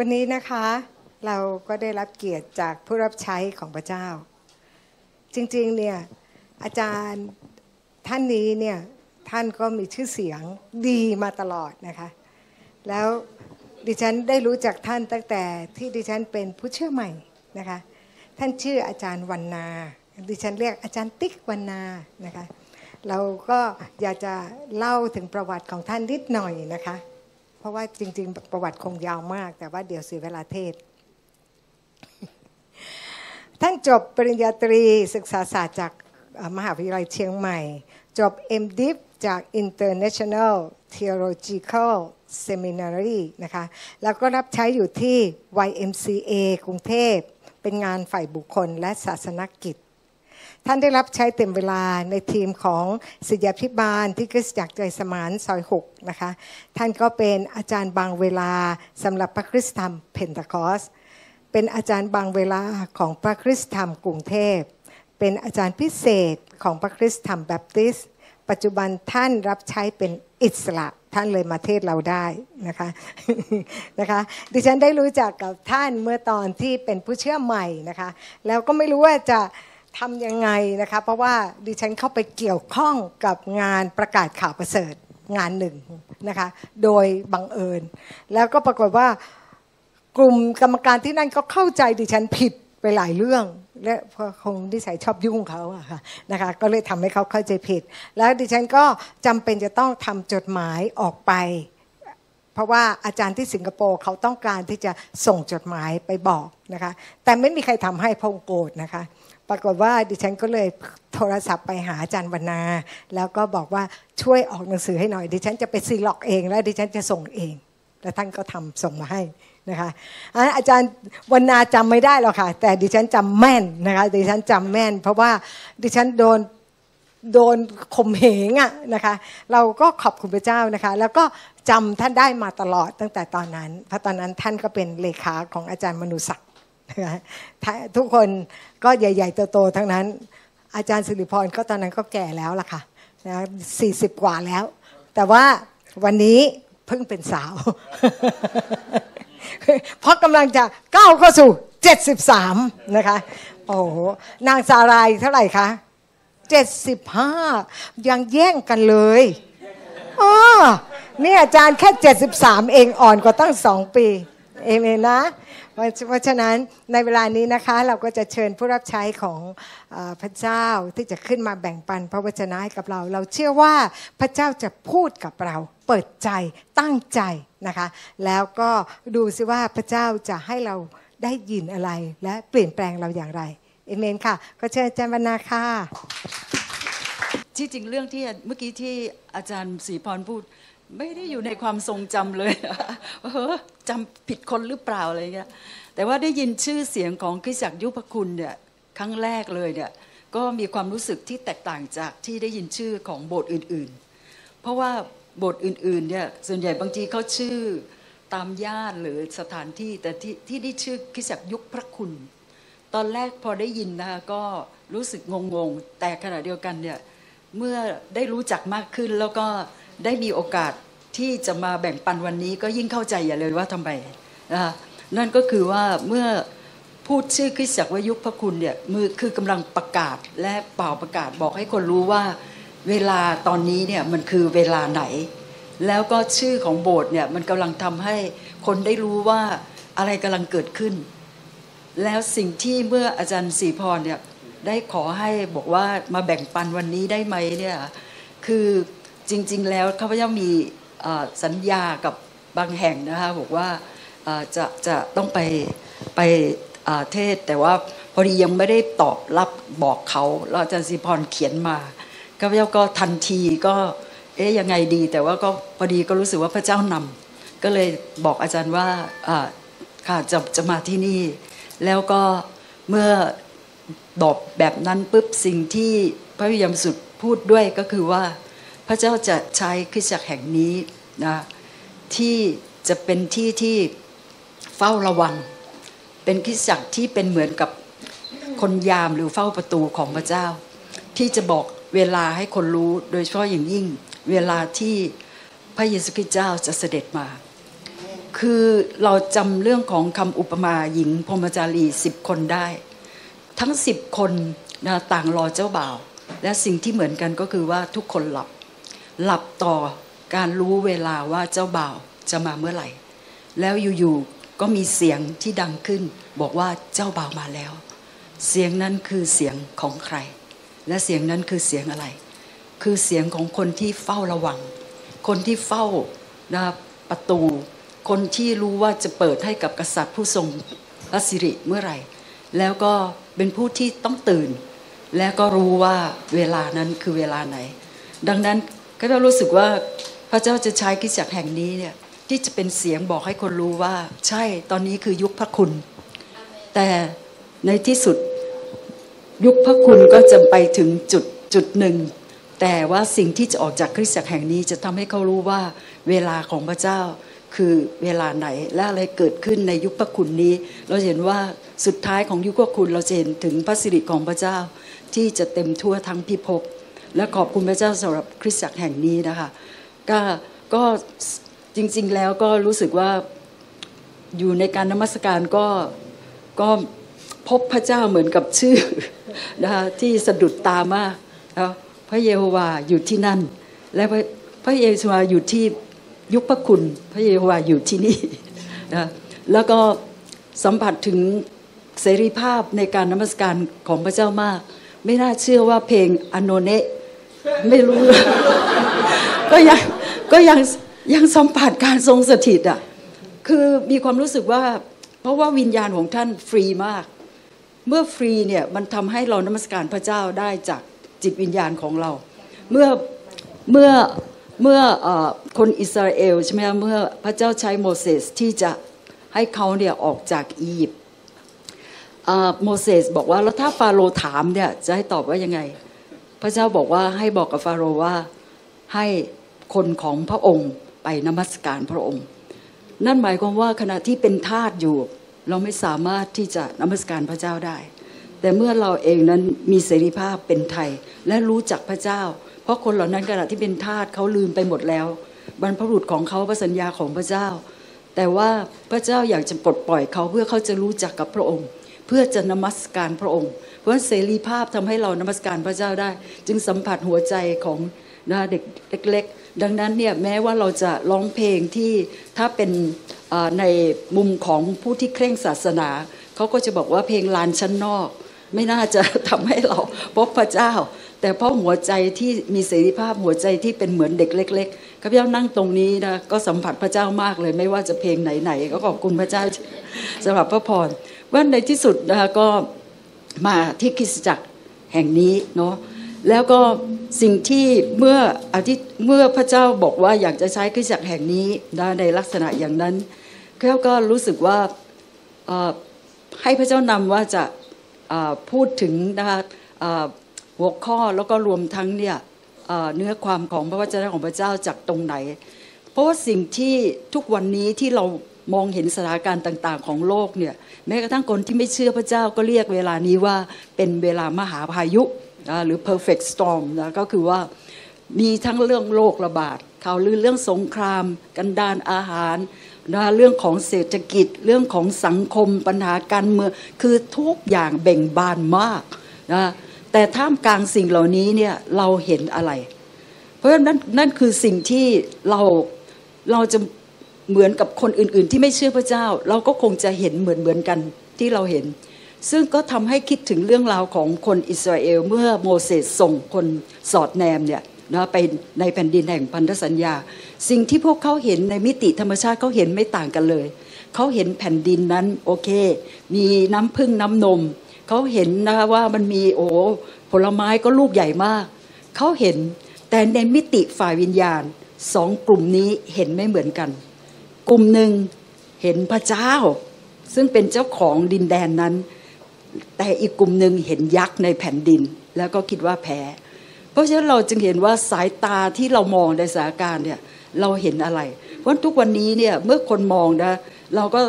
วันนี้นะคะเราก็ได้รับเกียรติจากผู้รับใช้ของพระเจ้า จริงๆเนี่ยอาจารย์ท่านนี้เนี่ยท่านก็มีชื่อเสียงดีมาตลอดนะคะ แล้วดิฉันได้รู้จักท่านตั้งแต่ที่ดิฉันเป็นผู้เชื่อใหม่นะคะ ท่านชื่ออาจารย์วันนา ดิฉันเรียกอาจารย์ติ๊กวันนานะคะ เราก็อยากจะเล่าถึงประวัติของท่านนิดหน่อยนะคะ ราะว่าจริง ๆ ประวัติคงยาวมาก แต่ว่าเดี๋ยวเสียเวลาเทศ ท่านจบปริญญาตรีศึกษาศาสตร์จากมหาวิทยาลัยเชียงใหม่ จบ MDiv จาก International Theological Seminary นะคะ แล้วก็รับใช้อยู่ที่ YMCA กรุงเทพ เป็นงานฝ่ายบุคคลและศาสนกิจ ท่านได้รับใช้เต็มเวลาในทีมของศิษยาพิบาลที่คริสตจักรใจสมานซอย6นะคะ ท่านก็เป็นอาจารย์บางเวลาสำหรับพระคริสตธรรมเพนเทคอส เป็นอาจารย์บางเวลาของพระคริสตธรรมกรุงเทพ เป็นอาจารย์พิเศษของพระคริสตธรรมแบ๊บติสต์ ปัจจุบันท่านรับใช้เป็นอิสระท่านเลยมาเทศเราได้นะคะนะคะดิฉันได้รู้จักกับท่านเมื่อตอนที่เป็นผู้เชื่อใหม่นะคะ แล้วก็ไม่รู้ว่าจะ ทำยังไงนะคะเพราะว่าดิฉันเข้าไปเกี่ยวข้องกับงานประกาศข่าวประเสริฐงานหนึ่งนะคะโดยบังเอิญ แล้วก็ปรากฏว่ากลุ่มกรรมการที่นั่นก็เข้าใจดิฉันผิดไปหลายเรื่อง และคงดิสัยชอบยุ่งเขาอะค่ะนะคะก็เลยทำให้เขาเข้าใจผิด แล้วดิฉันก็จำเป็นจะต้องทำจดหมายออกไปเพราะว่าอาจารย์ที่สิงคโปร์เขาต้องการที่จะส่งจดหมายไปบอกนะคะ แต่ไม่มีใครทำให้พงโกรธนะคะ ปรากฏว่าดิฉันก็เลยโทรศัพท์ไปหาอาจารย์วรรณา แล้วก็บอกว่าช่วยออกหนังสือให้หน่อย ดิฉันจะไปซีล็อกเอง แล้วดิฉันจะส่งเอง แล้วท่านก็ทำส่งมาให้นะคะอาจารย์วรรณาจำไม่ได้หรอกค่ะ แต่ดิฉันจำแม่นนะคะดิฉันจำแม่น เพราะว่าดิฉันโดนโดนข่มเหงอะนะคะ เราก็ขอบคุณพระเจ้านะคะ แล้วก็จำท่านได้มาตลอดตั้งแต่ตอนนั้นเพราะตอนนั้นท่านก็เป็นเลขาของอาจารย์มนุศักดิ์ ทุกคนก็ใหญ่ ๆ โตๆทั้งนั้น อาจารย์สิริพรก็ตอนนั้นก็แก่แล้วล่ะค่ะนะสี่สิบกว่าแล้ว แต่ว่าวันนี้เพิ่งเป็นสาว เพราะกำลังจะก้าวเข้าสู่73นะคะ โอ้โห นางสารายเท่าไหร่คะ75ยังแย่งกันเลยอ๋อนี่อาจารย์แค่73เองอ่อนกว่าตั้งสองปี เอเมนนะ เพราะฉะนั้นในเวลานี้นะคะเราก็จะเชิญผู้รับใช้ของพระเจ้าที่จะขึ้นมาแบ่งปันพระวจนะให้กับเรา เราเชื่อว่าพระเจ้าจะพูดกับเรา เปิดใจตั้งใจนะคะ แล้วก็ดูซิว่าพระเจ้าจะให้เราได้ยินอะไรและเปลี่ยนแปลงเราอย่างไรเอเมนค่ะ ก็เชิญอาจารย์วรรณาค่ะที่จริงเรื่องที่เมื่อกี้ที่อาจารย์ศรีพรพูด ไม่ได้อยู่ในความทรงจำเลยเออจำผิดคนหรือเปล่าอะไรเงี้ยแต่ว่าได้ยินชื่อเสียงของคริสจักรยุพคุณเนี่ยครั้งแรกเลยเนี่ยก็มีความรู้สึกที่แตกต่างจากที่ได้ยินชื่อของโบสถ์อื่น ๆ เพราะว่าโบสถ์อื่นๆเนี่ยส่วนใหญ่บางทีเขาชื่อตามญาติหรือสถานที่แต่ที่ที่ได้ชื่อคริสจักรยุคพระคุณ ตอนแรกพอได้ยินนะคะก็รู้สึกงงๆแต่ขณะเดียวกันเนี่ยเมื่อได้รู้จักมากขึ้นแล้วก็ ได้มีโอกาสที่จะมาแบ่งปันวันนี้ก็ยิ่งเข้าใจอย่าเลยว่าทำไมนะคะนั่นก็คือว่าเมื่อพูดชื่อคริสตจักรวยุคพระคุณเนี่ยมือคือกำลังประกาศและเป่าประกาศบอกให้คนรู้ว่าเวลาตอนนี้เนี่ยมันคือเวลาไหน แล้วก็ชื่อของโบสถ์เนี่ยมันกำลังทำให้คนได้รู้ว่าอะไรกำลังเกิดขึ้น แล้วสิ่งที่เมื่ออาจารย์ศรีพรเนี่ยได้ขอให้บอกว่ามาแบ่งปันวันนี้ได้ไหมเนี่ยคือ จริง ๆ แล้วข้าพเจ้ามีสัญญากับบางแห่งนะคะบอกว่าจะจะต้องไปไปเทศ แต่ว่าพอดียังไม่ได้ตอบรับบอกเขาแล้วอาจารย์ศรีพรเขียนมาข้าพเจ้าก็ทันทีก็เอ๊ยยังไงดี แต่ว่าก็พอดีก็รู้สึกว่าพระเจ้านำก็เลยบอกอาจารย์ว่าค่ะจะจะมาที่นี่ แล้วก็เมื่อบอกแบบนั้นปุ๊บสิ่งที่พระวิญญาณสุดพูดด้วยก็คือว่า พระเจ้าจะใช้คริสตจักรแห่งนี้นะที่จะเป็นที่ที่เฝ้าระวัง เป็นคริสตจักรที่เป็นเหมือนกับคนยามหรือเฝ้าประตูของพระเจ้า ที่จะบอกเวลาให้คนรู้โดยเฉพาะอย่างยิ่งเวลาที่พระเยซูคริสต์เจ้าจะเสด็จมา คือเราจำเรื่องของคำอุปมาหญิงพรมจารีสิบคนได้ ทั้งสิบคนนะต่างรอเจ้าบ่าว และสิ่งที่เหมือนกันก็คือว่าทุกคนหลับ หลับต่อการรู้เวลาว่าเจ้าบ่าวจะมาเมื่อไหร่ แล้วอยู่ๆก็มีเสียงที่ดังขึ้น บอกว่าเจ้าบ่าวมาแล้ว เสียงนั้นคือเสียงของใคร และเสียงนั้นคือเสียงอะไร คือเสียงของคนที่เฝ้าระวัง คนที่เฝ้านะประตู คนที่รู้ว่าจะเปิดให้กับกษัตริย์ผู้ทรงพระสิริเมื่อไหร่ แล้วก็เป็นผู้ที่ต้องตื่น และก็รู้ว่าเวลานั้นคือเวลาไหน ดังนั้น ก็จะรู้สึกว่าพระเจ้าจะใช้กิจจักรแห่งนี้เนี่ยที่จะเป็นเสียงบอกให้คนรู้ว่า ใช่ตอนนี้คือยุคพระคุณ แต่ในที่สุดยุคพระคุณก็จะไปถึงจุดจุดหนึ่ง แต่ว่าสิ่งที่จะออกจากคริสตจักรแห่งนี้จะทำให้เขารู้ว่าเวลาของพระเจ้าคือเวลาไหนและอะไรเกิดขึ้นในยุคพระคุณนี้ เราเห็นว่าสุดท้ายของยุคพระคุณเราจะเห็นถึงพระสิริของพระเจ้าที่จะเต็มทั่วทั้งพิภพ และขอบคุณพระเจ้าสำหรับคริสตจักรแห่งนี้นะคะก็ก็จริง ๆแล้วก็รู้สึกว่าอยู่ในการนมัสการก็ก็พบพระเจ้าเหมือนกับชื่อนะคะที่สะดุดตามากนะพระเยโฮวาอยู่ที่นั่น และพระพระเยโฮวาอยู่ที่ยุคพระคุณ พระเยโฮวาอยู่ที่นี่นะแล้วก็สัมผัสถึงเสรีภาพในการนมัสการของพระเจ้ามาก ไม่น่าเชื่อว่าเพลงอโนเนะ ไม่รู้ ก็ยังก็ยังยังสัมผัสการทรงสถิตอะคือมีความรู้สึกว่า เพราะว่าวิญญาณของท่านฟรีมาก เมื่อฟรีเนี่ยมันทำให้เรานมัสการพระเจ้าได้จากจิตวิญญาณของเรา เมื่อเมื่อเมื่อคนอิสราเอลใช่ไหมคะเมื่อพระเจ้าใช้โมเสสที่จะให้เขาเนี่ยออกจากอียิปต์อ่าโมเสสบอกว่าแล้วถ้าฟาโรห์ถามเนี่ยจะให้ตอบว่ายังไง พระเจ้าบอกว่าให้บอกกับฟาโรห์ว่าให้คนของพระองค์ไปนมัสการพระองค์ นั่นหมายความว่าขณะที่เป็นทาสอยู่ เราไม่สามารถที่จะนมัสการพระเจ้าได้ แต่เมื่อเราเองนั้นมีเสรีภาพเป็นไทยและรู้จักพระเจ้า เพราะคนเหล่านั้นขณะที่เป็นทาสเขาลืมไปหมดแล้ว บรรพบุรุษของเขาพระสัญญาของพระเจ้า แต่ว่าพระเจ้าอยากจะปลดปล่อยเขาเพื่อเขาจะรู้จักกับพระองค์ เพื่อจะนมัสการพระองค์ ราะเสรีภาพทำให้เรานมัสการพระเจ้าได้ จึงสัมผัสหัวใจของนะเด็กเล็กๆ ดังนั้นเนี่ยแม้ว่าเราจะร้องเพลงที่ถ้าเป็นในมุมของผู้ที่เคร่งศาสนา เขาก็จะบอกว่าเพลงลานชั้นนอก ไม่น่าจะทำให้เราพบพระเจ้า แต่เพราะหัวใจที่มีเสรีภาพหัวใจที่เป็นเหมือนเด็กเล็กๆข้าพเจ้านั่งตรงนี้นะก็สัมผัสพระเจ้ามากเลย ไม่ว่าจะเพลงไหนๆก็ขอบคุณพระเจ้าสำหรับพระพรว่าในที่สุดนะคะก็ มาที่คริสตจักรแห่งนี้เนาะแล้วก็สิ่งที่เมื่ออาทิตย์เมื่อพระเจ้าบอกว่าอยากจะใช้คริสตจักรแห่งนี้นะในลักษณะอย่างนั้นแก้วก็รู้สึกว่าให้พระเจ้านำว่าจะพูดถึงนะคะหัวข้อแล้วก็รวมทั้งเนี่ยเนื้อความของพระวจนะของพระเจ้าจากตรงไหน เพราะว่าสิ่งที่ทุกวันนี้ที่เรา มองเห็นสถานการณ์ต่างๆ ของโลกเนี่ยแม้กระทั่งคนที่ไม่เชื่อพระเจ้าก็เรียกเวลานี้ว่าเป็นเวลามหาพายุนะหรือ perfect storm นะก็คือว่ามีทั้งเรื่องโรคระบาดข่าวลือเรื่องสงคราม กันดานอาหารนะเรื่องของเศรษฐกิจเรื่องของสังคมปัญหาการเมืองคือทุกอย่างเบ่งบานมากนะแต่ท่ามกลางสิ่งเหล่านี้เนี่ยเราเห็นอะไร เพราะฉะนั้นนั่นนั่นคือสิ่งที่เราเราจะ เหมือนกับคนอื่น ๆ ที่ไม่เชื่อพระเจ้า เราก็คงจะเห็นเหมือนเหมือนกันที่เราเห็น ซึ่งก็ทำให้คิดถึงเรื่องราวของคนอิสราเอลเมื่อโมเสสส่งคนสอดแนมเนี่ยนะไปในแผ่นดินแห่งพันธสัญญา สิ่งที่พวกเขาเห็นในมิติธรรมชาติเขาเห็นไม่ต่างกันเลย เขาเห็นแผ่นดินนั้นโอเค มีน้ำพึ่งน้ำนม เขาเห็นนะคะว่ามันมีโอ้ผลไม้ก็ลูกใหญ่มาก เขาเห็นแต่ในมิติฝ่ายวิญญาณสองกลุ่มนี้เห็นไม่เหมือนกัน กลุ่มหนึ่งเห็นพระเจ้า ซึ่งเป็นเจ้าของดินแดนนั้น แต่อีกกลุ่มหนึ่งเห็นยักษ์ในแผ่นดิน แล้วก็คิดว่าแพ้ เพราะฉะนั้นเราจึงเห็นว่าสายตาที่เรามองในสถานการณ์เนี่ยเราเห็นอะไร เพราะทุกวันนี้เนี่ยเมื่อคนมองนะเราก็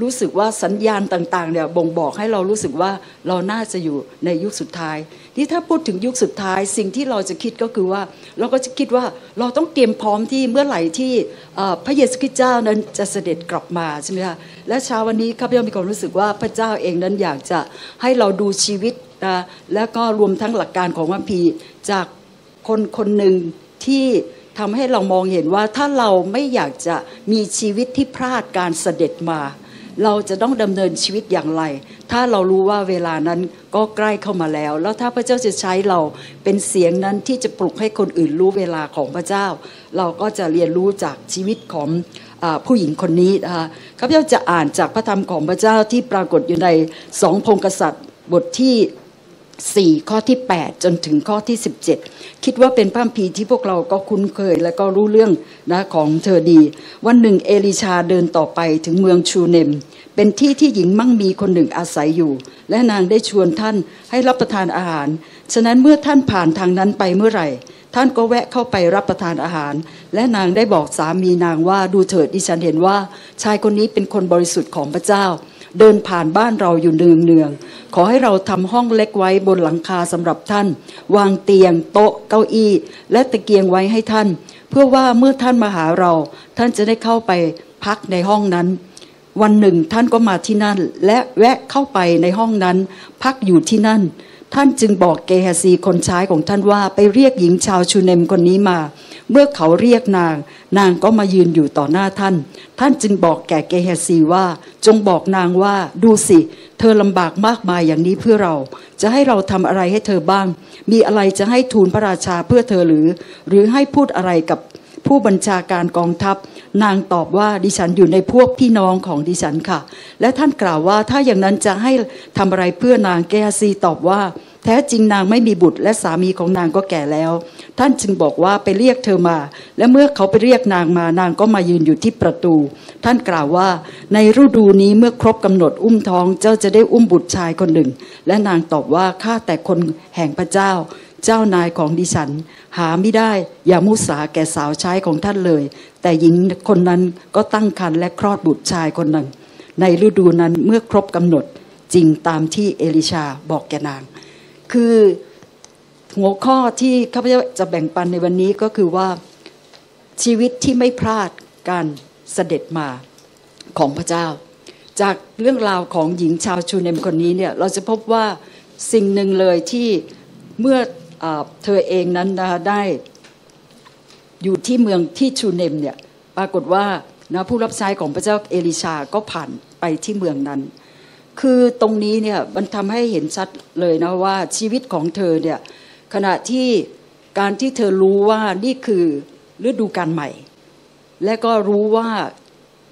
รู้สึกว่าสัญญาณต่างๆเนี่ยบ่งบอกให้เรารู้สึกว่าเราน่าจะอยู่ในยุคสุดท้ายที่ถ้าพูดถึงยุคสุดท้าย สิ่งที่เราจะคิดก็คือว่า เราก็จะคิดว่าเราต้องเตรียมพร้อมที่เมื่อไหร่ที่พระเยซูคริสต์เจ้านั้นจะเสด็จกลับมาใช่ไหมคะและเช้าวันนี้ข้าพเจ้ามีความรู้สึกว่าพระเจ้าเองนั้นอยากจะให้เราดูชีวิตนะและก็รวมทั้งหลักการของพระพีจากคนคนหนึ่งที่ทำให้เรามองเห็นว่าถ้าเราไม่อยากจะมีชีวิตที่พลาดการเสด็จมา เราจะต้องดำเนินชีวิตอย่างไร ถ้าเรารู้ว่าเวลานั้นก็ใกล้เข้ามาแล้ว แล้วถ้าพระเจ้าจะใช้เราเป็นเสียงนั้นที่จะปลุกให้คนอื่นรู้เวลาของพระเจ้า เราก็จะเรียนรู้จากชีวิตของอผู้หญิงคนนี้นะคะข้าพเจ้าจะอ่านจากพระธรรมของพระเจ้าที่ปรากฏอยู่ในสองพงกษัตริย์บทที่ 4 ข้อที่ 8 จนถึงข้อที่ 17 คิดว่าเป็นพระคัมภีที่พวกเราก็คุ้นเคย และก็รู้เรื่องนะของเธอดี วันหนึ่งเอลิชาเดินต่อไปถึงเมืองชูเนม เป็นที่ที่หญิงมั่งมีคนหนึ่งอาศัยอยู่ และนางได้ชวนท่านให้รับประทานอาหาร ฉะนั้นเมื่อท่านผ่านทางนั้นไปเมื่อไหร่ ท่านก็แวะเข้าไปรับประทานอาหาร และนางได้บอกสามีนางว่าดูเถิดดิฉันเห็นว่า ชายคนนี้เป็นคนบริสุทธิ์ของพระเจ้า เดินผ่านบ้านเราอยู่เนืองเนืองๆขอให้เราทำห้องเล็กไว้บนหลังคาสำหรับท่าน วางเตียง โต๊ะ เก้าอี้ และตะเกียงไว้ให้ท่าน เพื่อว่าเมื่อท่านมาหาเรา ท่านจะได้เข้าไปพักในห้องนั้น วันหนึ่งท่านก็มาที่นั่น และแวะเข้าไปในห้องนั้น พักอยู่ที่นั่น ท่านจึงบอกเกฮซีคนใช้ของท่านว่าไปเรียกหญิงชาวชูเนมคนนี้มา เมื่อเขาเรียกนาง นางก็มายืนอยู่ต่อหน้าท่าน ท่านจึงบอกแก่เกฮซีว่า จงบอกนางว่าดูสิ เธอลำบากมากมายอย่างนี้เพื่อเรา จะให้เราทำอะไรให้เธอบ้าง มีอะไรจะให้ทูลพระราชาเพื่อเธอหรือ หรือให้พูดอะไรกับผู้บัญชาการกองทัพ นางตอบว่าดิฉันอยู่ในพวกพี่น้องของดิฉันค่ะ และท่านกล่าวว่าถ้าอย่างนั้นจะให้ทำอะไรเพื่อนางแกฮซีตอบว่า แท้จริงนางไม่มีบุตร และสามีของนางก็แก่แล้ว ท่านจึงบอกว่าไปเรียกเธอมา และเมื่อเขาไปเรียกนางมานางก็มายืนอยู่ที่ประตู ท่านกล่าวว่า ในฤดูนี้เมื่อครบกำหนดอุ้มท้องเจ้าจะได้อุ้มบุตรชายคนหนึ่ง และนางตอบว่าข้าแต่คนแห่งพระเจ้า เจ้านายของดิฉัน หาไม่ได้อย่ามุสาแก่สาวใช้ของท่านเลย แต่หญิงคนนั้นก็ตั้งครรภ์และคลอดบุตรชายคนหนึ่ง ในฤดูนั้นเมื่อครบกำหนดจริงตามที่เอลิชาบอกแกนาง คือหัวข้อที่ข้าพเจ้าจะแบ่งปันในวันนี้ก็คือว่าชีวิตที่ไม่พลาดการเสด็จมาของพระเจ้า จากเรื่องราวของหญิงชาวชูเนมคนนี้เนี่ยเราจะพบว่าสิ่งหนึ่งเลยที่เมื่ออเธอเองนั้นนะคะได้อยู่ที่เมืองที่ชูเนมเนี่ยปรากฏว่านะผู้รับใช้ของพระเจ้าเอลิชาก็ผ่านไปที่เมืองนั้น คือตรงนี้เนี่ยมันทำให้เห็นชัดเลยนะว่าชีวิตของเธอเนี่ยขณะที่การที่เธอรู้ว่านี่คือฤดูการใหม่ และก็รู้ว่า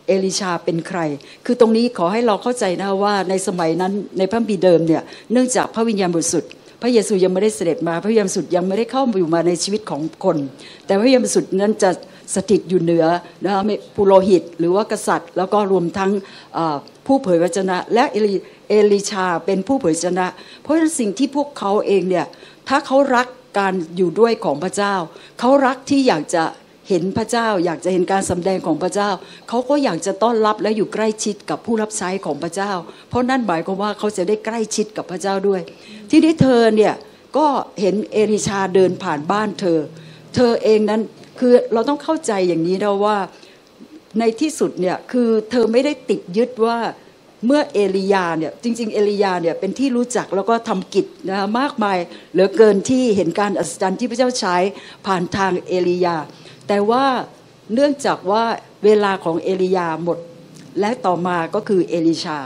เอลิชาเป็นใคร คือตรงนี้ขอให้เราเข้าใจนะว่าในสมัยนั้นในพระบีร์เดิมเนี่ยเนื่องจากพระวิญญาณบริสุทธิ์พระเยซูยังไม่ได้เสด็จมา พระวิญญาณบริสุทธิ์ยังไม่ได้เข้ามาอยู่มาในชีวิตของคน แต่พระวิญญาณบริสุทธิ์นั้นจะสถิตอยู่เหนือนะปุโรหิตหรือว่ากษัตริย์ แล้วก็รวมทั้ง ผู้เผยวจนะ และเอลิชาเป็นผู้เผยชนะ เพราะฉะนั้นสิ่งที่พวกเขาเองเนี่ยถ้าเขารักการอยู่ด้วยของพระเจ้า เขารักที่อยากจะเห็นพระเจ้า อยากจะเห็นการสำแดงของพระเจ้า เขาก็อยากจะต้อนรับและอยู่ใกล้ชิดกับผู้รับใช้ของพระเจ้า เพราะนั่นหมายความว่าเขาจะได้ใกล้ชิดกับพระเจ้าด้วย ที่นี้เธอเนี่ยก็เห็นเอลิชาเดินผ่านบ้านเธอ เธอเองนั้นคือเราต้องเข้าใจอย่างนี้นะว่า ในที่สุดเนี่ยคือเธอไม่ได้ติดยึดว่าเมื่อเอลียาเนี่ยจริง ๆ เอลียาเนี่ยเป็นที่รู้จักแล้วก็ทำกิจนะมากมายเหลือเกินที่เห็นการอัศจรรย์ที่พระเจ้าใช้ผ่านทางเอลียา แต่ว่าเนื่องจากว่าเวลาของเอลียาหมด และต่อมาก็คือเอลิชา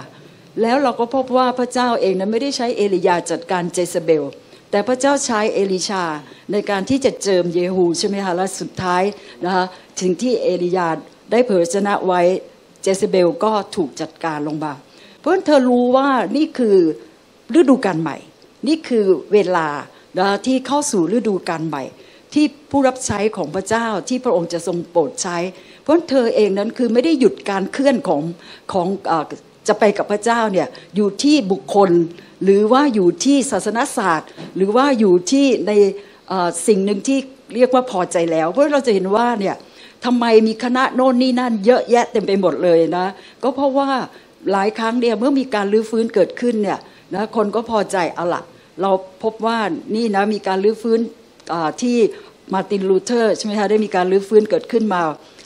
แล้วเราก็พบว่าพระเจ้าเองนั้นไม่ได้ใช้เอลียาจัดการเจซาเบล แต่พระเจ้าใช้เอลิชาในการที่จะเจิมเยฮูใช่ไหมคะและสุดท้ายนะคะถึงที่เอลียา ได้เผยชนะไว้เจซาเบลก็ถูกจัดการลงมา เพราะเธอรู้ว่านี่คือฤดูกาลใหม่ นี่คือเวลาที่เข้าสู่ฤดูกาลใหม่ ที่ผู้รับใช้ของพระเจ้าที่พระองค์จะทรงโปรดใช้ เพราะเธอเองนั้นคือไม่ได้หยุดการเคลื่อนของของอจะไปกับพระเจ้าเนี่ยอยู่ที่บุคคล หรือว่าอยู่ที่ศาสนศาสตร์ หรือว่าอยู่ที่ในสิ่งหนึ่งที่เรียกว่าพอใจแล้ว เพราะเราจะเห็นว่าเนี่ย ทำไมมีคณะโน่นนี่นั่น เยอะแยะเต็มไปหมดเลยนะ ก็เพราะว่าหลายครั้งเนี่ยเมื่อมีการรื้อฟื้นเกิดขึ้นเนี่ยนะคนก็พอใจเอาละเราพบว่านี่นะมีการรื้อฟื้นที่มาตินลูเทอร์ใช่ไหมคะได้มีการรื้อฟื้นเกิดขึ้นมา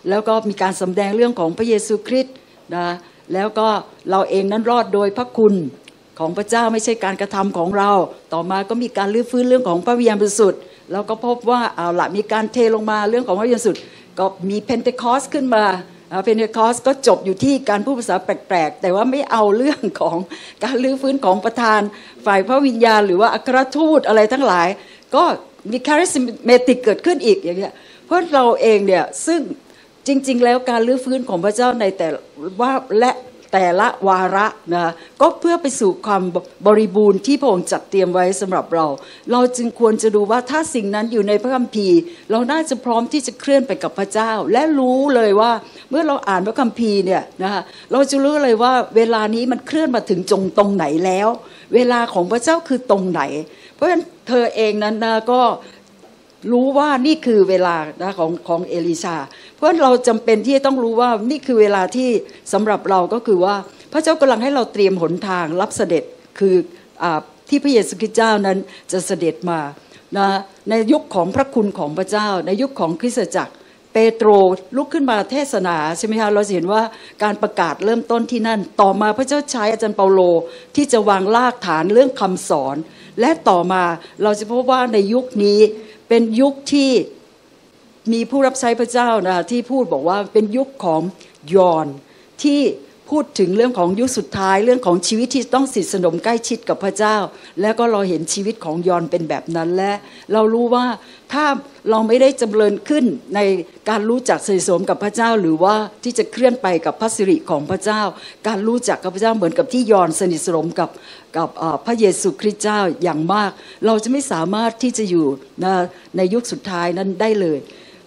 แล้วก็มีการสำแดงเรื่องของพระเยซูคริสต์นะแล้วก็เราเองนั้นรอดโดยพระคุณของพระเจ้าไม่ใช่การกระทำของเรา ต่อมาก็มีการรื้อฟื้นเรื่องของพระวิญญาณบริสุทธิ์แล้วก็พบว่าเอาละมีการเทลงมาเรื่องของพระวิญญาณบริสุทธิ์ ก็มีเพนเทคอสขึ้นมาเพนเทคอสก็จบอยู่ที่การพูดภาษาแปลกๆ แต่ว่าไม่เอาเรื่องของการรื้อฟื้นของประทานฝ่ายพระวิญญาณ หรือว่าอัครทูตอะไรทั้งหลาย ก็มี charismatic เกิดขึ้นอีกอย่างเงี้ยเพราะเราเองเนี่ยซึ่งจริง ๆ แล้วการรื้อฟื้นของพระเจ้าในแต่ว่าและ แต่ละวาระนะก็เพื่อไปสู่ความบริบูรณ์ที่พระองค์จัดเตรียมไว้สำหรับเรา เราจึงควรจะดูว่าถ้าสิ่งนั้นอยู่ในพระคัมภีร์ เราน่าจะพร้อมที่จะเคลื่อนไปกับพระเจ้า และรู้เลยว่าเมื่อเราอ่านพระคัมภีร์เนี่ยนะเราจะรู้เลยว่าเวลานี้มันเคลื่อนมาถึงจงตรงไหนแล้ว เวลาของพระเจ้าคือตรงไหน เพราะฉะนั้นเธอเองนั้นนะก็ รู้ว่านี่คือเวลานะของของเอลิชา เพราะเราจำเป็นที่จะต้องรู้ว่านี่คือเวลาที่สำหรับเราก็คือว่า พระเจ้ากำลังให้เราเตรียมหนทางรับเสด็จคืออที่พระเยซูคริสต์เจ้านั้นจะเสด็จมานะในยุคของพระคุณของพระเจ้า ในยุคของคริสตจักรเปโตรลุกขึ้นมาเทศนาใช่ไหมคะเราเห็นว่าการประกาศเริ่มต้นที่นั่น ต่อมาพระเจ้าใช้อาจารย์เปาโลที่จะวางรากฐานเรื่องคำสอน และต่อมาเราจะพบว่าในยุคนี้ เป็นยุคที่มีผู้รับใช้พระเจ้านะที่พูดบอกว่าเป็นยุคของยอนที่ พูดถึงเรื่องของยุคสุดท้ายเรื่องของชีวิตที่ต้องสิทธิสนมใกล้ชิดกับพระเจ้า แล้วก็เราเห็นชีวิตของยอนเป็นแบบนั้นและ เรารู้ว่าถ้าเราไม่ได้จำเริญขึ้นในการรู้จักสนิทสมกับพระเจ้า หรือว่าที่จะเคลื่อนไปกับพระสิริของพระเจ้า การรู้จักกับพระเจ้าเหมือนกับที่ยอนสนิทสนมกับกับพระเยซูคริสต์เจ้าอย่างมาก เราจะไม่สามารถที่จะอยู่ในยุคสุดท้ายนั้นได้เลย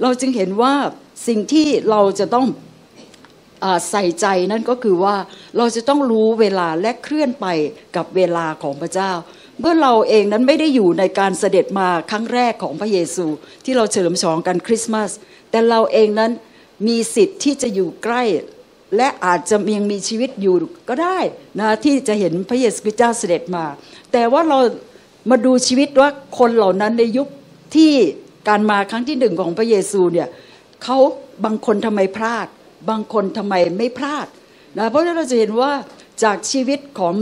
เราจึงเห็นว่าสิ่งที่เราจะต้อง ใส่ใจนั่นก็คือว่าเราจะต้องรู้เวลาและเคลื่อนไปกับเวลาของพระเจ้า เมื่อเราเองนั้นไม่ได้อยู่ในการเสด็จมาครั้งแรกของพระเยซู ที่เราเฉลิมฉลองกันคริสต์มาสแต่เราเองนั้นมีสิทธิ์ที่จะอยู่ใกล้ และอาจจะยังมีชีวิตอยู่ก็ได้นะที่จะเห็นพระเยซูคริสต์เจ้าเสด็จมา แต่ว่าเรามาดูชีวิตว่าคนเหล่านั้นในยุคที่การมาครั้งที่หนึ่งของพระเยซูเนี่ยเขาบางคนทำไมพลาด บางคนทำไมไม่พลาดนะเพราะฉะนั้นเราจะเห็นว่าจากชีวิตของ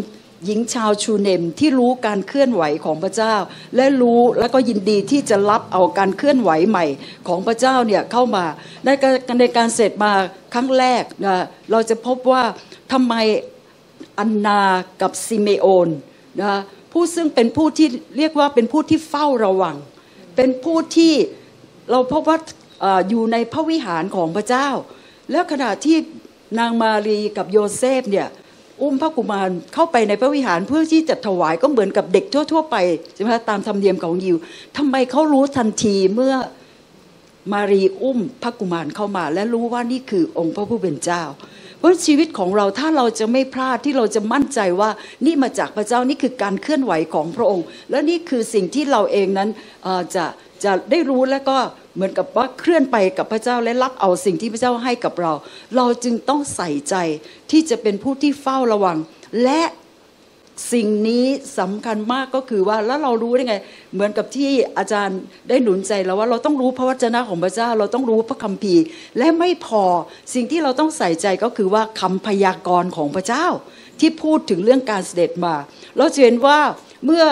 หญิงชาวชูเนมที่รู้การเคลื่อนไหวของพระเจ้า และรู้แล้วก็ยินดีที่จะรับเอาการเคลื่อนไหวใหม่ของพระเจ้าเนี่ยเข้ามาในการในการเสร็จมาครั้งแรกนะเราจะพบว่าทำไมอันนากับสิเมโอนนะผู้ซึ่งเป็นผู้ที่เรียกว่าเป็นผู้ที่เฝ้าระวัง เป็นผู้ที่เราพบว่าอยู่ในพระวิหารของพระเจ้า แล้วขณะที่นางมารีย์กับโยเซฟเนี่ยอุ้มพระกุมารเข้าไปในพระวิหารเพื่อที่จะถวายก็เหมือนกับเด็กทั่ว ๆ ไปใช่ไหมตามธรรมเนียมของยิวทำไมเขารู้ทันทีเมื่อมารีย์อุ้มพระกุมารเข้ามา และรู้ว่านี่คือองค์พระผู้เป็นเจ้า เพราะชีวิตของเราถ้าเราจะไม่พลาดที่เราจะมั่นใจว่านี่มาจากพระเจ้านี่คือการเคลื่อนไหวของพระองค์ และนี่คือสิ่งที่เราเองนั้นจะจะได้รู้และก็ เหมือนกับว่าเคลื่อนไปกับพระเจ้าและรับเอาสิ่งที่พระเจ้าให้กับเรา เราจึงต้องใส่ใจที่จะเป็นผู้ที่เฝ้าระวัง และสิ่งนี้สำคัญมากก็คือว่าแล้วเรารู้ได้ไง เหมือนกับที่อาจารย์ได้หนุนใจเราว่าเราต้องรู้พระวจนะของพระเจ้า เราต้องรู้พระคัมภีร์ และไม่พอสิ่งที่เราต้องใส่ใจก็คือว่าคำพยากรณ์ของพระเจ้า ที่พูดถึงเรื่องการเสด็จมา เราเห็นว่าเมื่อ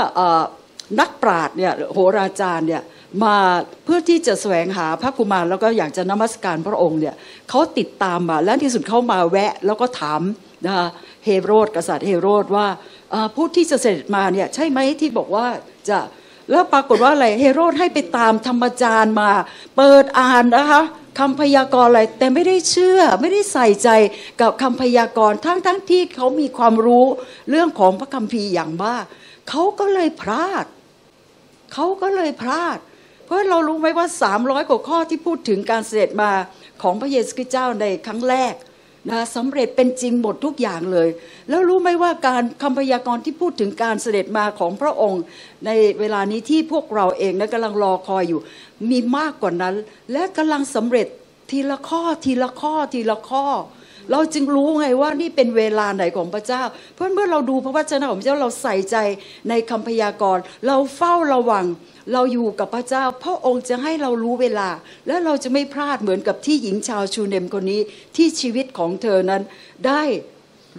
นักปราชญ์เนี่ยโหราจารย์เนี่ย มาเพื่อที่จะแสวงหาพระกุมารแล้วก็อยากจะนมัสการพระองค์เนี่ยเขาติดตามมาและที่สุดเขามาแวะแล้วก็ถามนะเฮโรดกษัตริย์เฮโรดว่าผู้ที่จะเสด็จมาเนี่ยใช่ไหมที่บอกว่าจะแล้วปรากฏว่าอะไรเฮโรดให้ไปตามธรรมจารย์มา เปิดอ่านนะคะคำพยากรณ์อะไรแต่ไม่ได้เชื่อไม่ได้ใส่ใจกับคำพยากรณ์ทั้งทั้งที่เขามีความรู้เรื่องของพระคัมภีร์อย่างมากเขาก็เลยพลาดเขาก็เลยพลาด เพราะเรารู้ไหมว่า 300 กว่าข้อที่พูดถึงการเสด็จมาของพระเยซูคริสต์เจ้าในครั้งแรกนะสำเร็จเป็นจริงหมดทุกอย่างเลย แล้วรู้ไหมว่าการคำพยากรณ์ที่พูดถึงการเสด็จมาของพระองค์ ในเวลานี้ที่พวกเราเองนะกำลังรอคอยอยู่ มีมากกว่านั้น และกำลังสำเร็จทีละข้อทีละข้อทีละข้อ เราจึงรู้ไงว่านี่เป็นเวลาไหนของพระเจ้า เพราะเมื่อเราดูพระวจนะของพระเจ้าเราใส่ใจในคำพยากรณ์ เราเฝ้าระวัง เราอยู่กับพระเจ้า พระองค์จะให้เรารู้เวลา และเราจะไม่พลาดเหมือนกับที่หญิงชาวชูเนมคนนี้ที่ชีวิตของเธอนั้นได้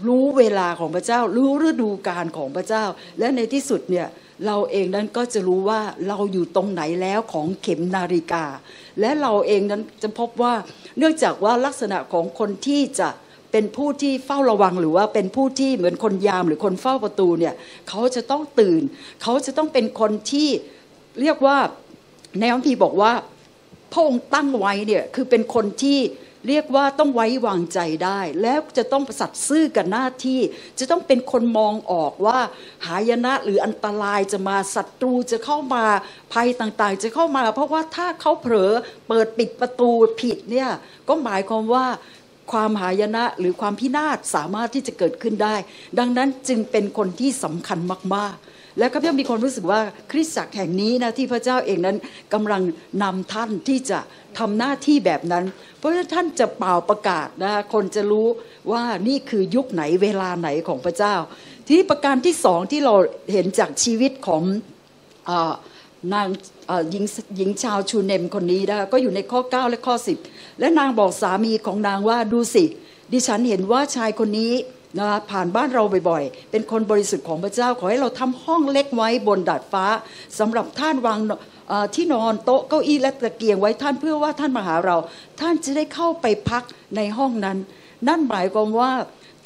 รู้เวลาของพระเจ้า รู้ฤดูกาลของพระเจ้า และในที่สุดเนี่ยเราเองนั้นก็จะรู้ว่าเราอยู่ตรงไหนแล้วของเข็มนาฬิกา และเราเองนั้นจะพบว่าเนื่องจากว่าลักษณะของคนที่จะเป็นผู้ที่เฝ้าระวังหรือว่าเป็นผู้ที่เหมือนคนยามหรือคนเฝ้าประตูเนี่ยเขาจะต้องตื่น เขาจะต้องเป็นคนที่เรียกว่าในคัมภีร์บอกว่าพระองค์ตั้งไว้เนี่ยคือเป็นคนที่ เรียกว่าต้องไว้วางใจได้ แล้วจะต้องสัตย์ซื่อกับหน้าที่ จะต้องเป็นคนมองออกว่า หายนะหรืออันตรายจะมาศัตรูจะเข้ามาภัยต่างๆ จะเข้ามา เพราะว่าถ้าเขาเผลอเปิดปิดประตูผิดเนี่ยก็หมายความว่าความหายนะหรือความพินาศสามารถที่จะเกิดขึ้นได้ ดังนั้นจึงเป็นคนที่สำคัญมากๆ และข้าพเจ้ามีความรู้สึกว่าคริสตจักรแห่งนี้นะที่พระเจ้าเองนั้นกำลังนำท่านที่จะทำหน้าที่แบบนั้น เพราะฉะนั้นท่านจะเป่าประกาศนะคนจะรู้ว่านี่คือยุคไหนเวลาไหนของพระเจ้า ทีนี้ประการที่สองที่เราเห็นจากชีวิตของอนางหญิงหญิงชาวชูเนมคนนี้นะคะก็อยู่ในข้อ 9 และข้อ 10 และนางบอกสามีของนางว่าดูสิ ดิฉันเห็นว่าชายคนนี้ นะผ่านบ้านเราบ่อยๆ เป็นคนบริสุทธิ์ของพระเจ้า ขอให้เราทำห้องเล็กไว้บนดาดฟ้าสำหรับท่านวางที่นอนโต๊ะเก้าอี้และตะเกียงไว้ท่านเพื่อว่าท่านมาหาเรา ท่านจะได้เข้าไปพักในห้องนั้น นั่นหมายความว่า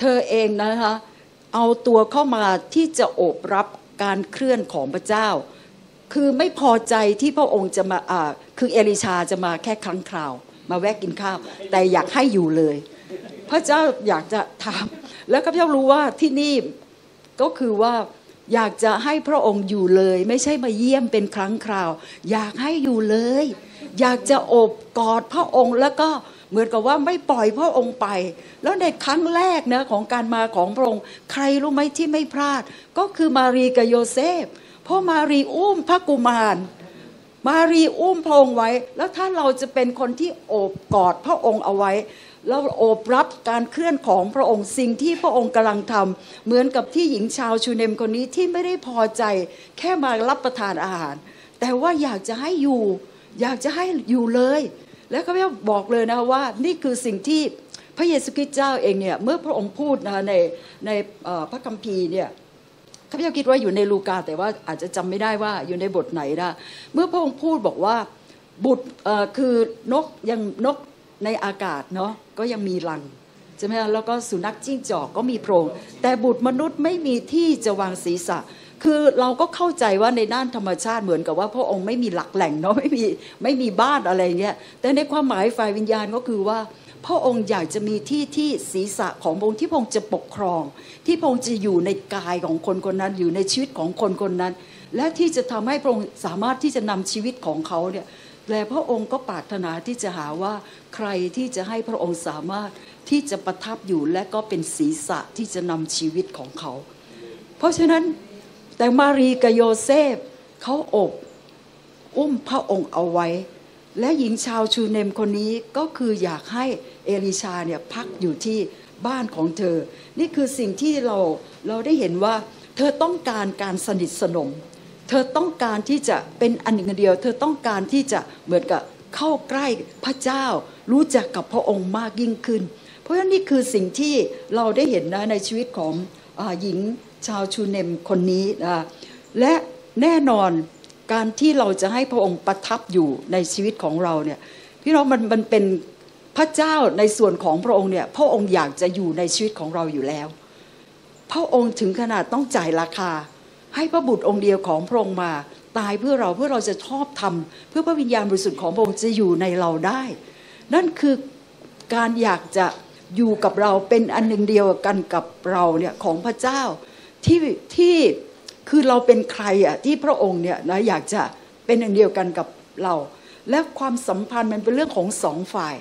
เธอเองนะคะเอาตัวเข้ามาที่จะโอบรับการเคลื่อนของพระเจ้า คือไม่พอใจที่พระองค์จะมาอ่าคือเอลิชาจะมาแค่ครั้งคราว มาแวะกินข้าว แต่อยากให้อยู่เลย พระเจ้าอยากจะถาม แล้วข้าพเจ้ารู้ว่าที่นี่ก็คือว่าอยากจะให้พระองค์อยู่เลย ไม่ใช่มาเยี่ยมเป็นครั้งคราว อยากให้อยู่เลย อยากจะโอบกอดพระองค์แล้วก็เหมือนกับว่าไม่ปล่อยพระองค์ไป แล้วในครั้งแรกนะของการมาของพระองค์ ใครรู้ไหมที่ไม่พลาด ก็คือมารีกับโยเซฟเพราะมารีอุ้มพระกุมาร มารีอุ้มพระองค์ไว้ แล้วถ้าเราจะเป็นคนที่โอบกอดพระองค์เอาไว้ แล้วโอบรับการเคลื่อนของพระองค์สิ่งที่พระองค์กำลังทำเหมือนกับที่หญิงชาวชูเนมคนนี้ที่ไม่ได้พอใจแค่มารับประทานอาหาร แต่ว่าอยากจะให้อยู่ อยากจะให้อยู่เลย แล้วก็ไม่บอกเลยนะว่า นี่คือสิ่งที่พระเยซูคริสต์เจ้าเองเนี่ยเมื่อพระองค์พูดนะในในพระคัมภีร์เนี่ยข้าพเจ้าคิดว่าอยู่ในลูกาแต่ว่าอาจจะจำไม่ได้ว่าอยู่ในบทไหนนะเมื่อพระองค์พูดบอกว่าบุตรคือ นกยังนก ในอากาศเนาะก็ยังมีรังใช่ไหมคะแล้วก็สุนัขจิ้งจอกก็มีโพรง แต่บุตรมนุษย์ไม่มีที่จะวางศีรษะ คือเราก็เข้าใจว่าในด้านธรรมชาติเหมือนกับว่าพระองค์ไม่มีหลักแหล่งเนาะไม่มีไม่มีบ้านอะไรเงี้ยแต่ในความหมายฝ่ายวิญญาณก็คือว่าพระองค์อยากจะมีที่ที่ศีรษะของพระองค์ที่พระองค์จะปกครอง ที่พระองค์จะอยู่ในกายของคนคนนั้นอยู่ในชีวิตของคนคนนั้น และที่จะทำให้พระองค์สามารถที่จะนำชีวิตของเขาเนี่ย และพระองค์ก็ปรารถนาที่จะหาว่าใครที่จะให้พระองค์สามารถที่จะประทับอยู่และก็เป็นศีรษะที่จะนำชีวิตของเขา เพราะฉะนั้นแต่มารีกับโยเซฟเขาอบอุ้มพระองค์เอาไว้ และหญิงชาวชูเนมคนนี้ก็คืออยากให้เอลิชาเนี่ยพักอยู่ที่บ้านของเธอ นี่คือสิ่งที่เราเราได้เห็นว่า เธอต้องการการสนิทสนม ธอต้องการที่จะเป็นอันหนึ่งอันเดียว เธอต้องการที่จะเหมือนกับเข้าใกล้พระเจ้า รู้จักกับพระองค์มากยิ่งขึ้น เพราะฉะนั้นนี่คือสิ่งที่เราได้เห็นนะในชีวิตของอหญิงชาวชูเนมคนนี้นะและแน่นอนการที่เราจะให้พระองค์ประทับอยู่ในชีวิตของเราเนี่ยพี่น้องมันมันเป็นพระเจ้าในส่วนของพระองค์เนี่ยพระองค์อยากจะอยู่ในชีวิตของเราอยู่แล้ว พระองค์ถึงขนาดต้องจ่ายราคา ให้พระบุตรองค์เดียวของพระองค์มาตายเพื่อเราเพื่อเราจะชอบทำเพื่อพระวิญญาณบริสุทธิ์ของพระองค์จะอยู่ในเราได้ นั่นคือการอยากจะอยู่กับเราเป็นอันหนึ่งเดียวกันกับเราเนี่ยของพระเจ้าที่ที่คือเราเป็นใครอะที่พระองค์เนี่ยนะอยากจะเป็นอันเดียวกันกับเรา และความสัมพันธ์มันเป็นเรื่องของสองฝ่าย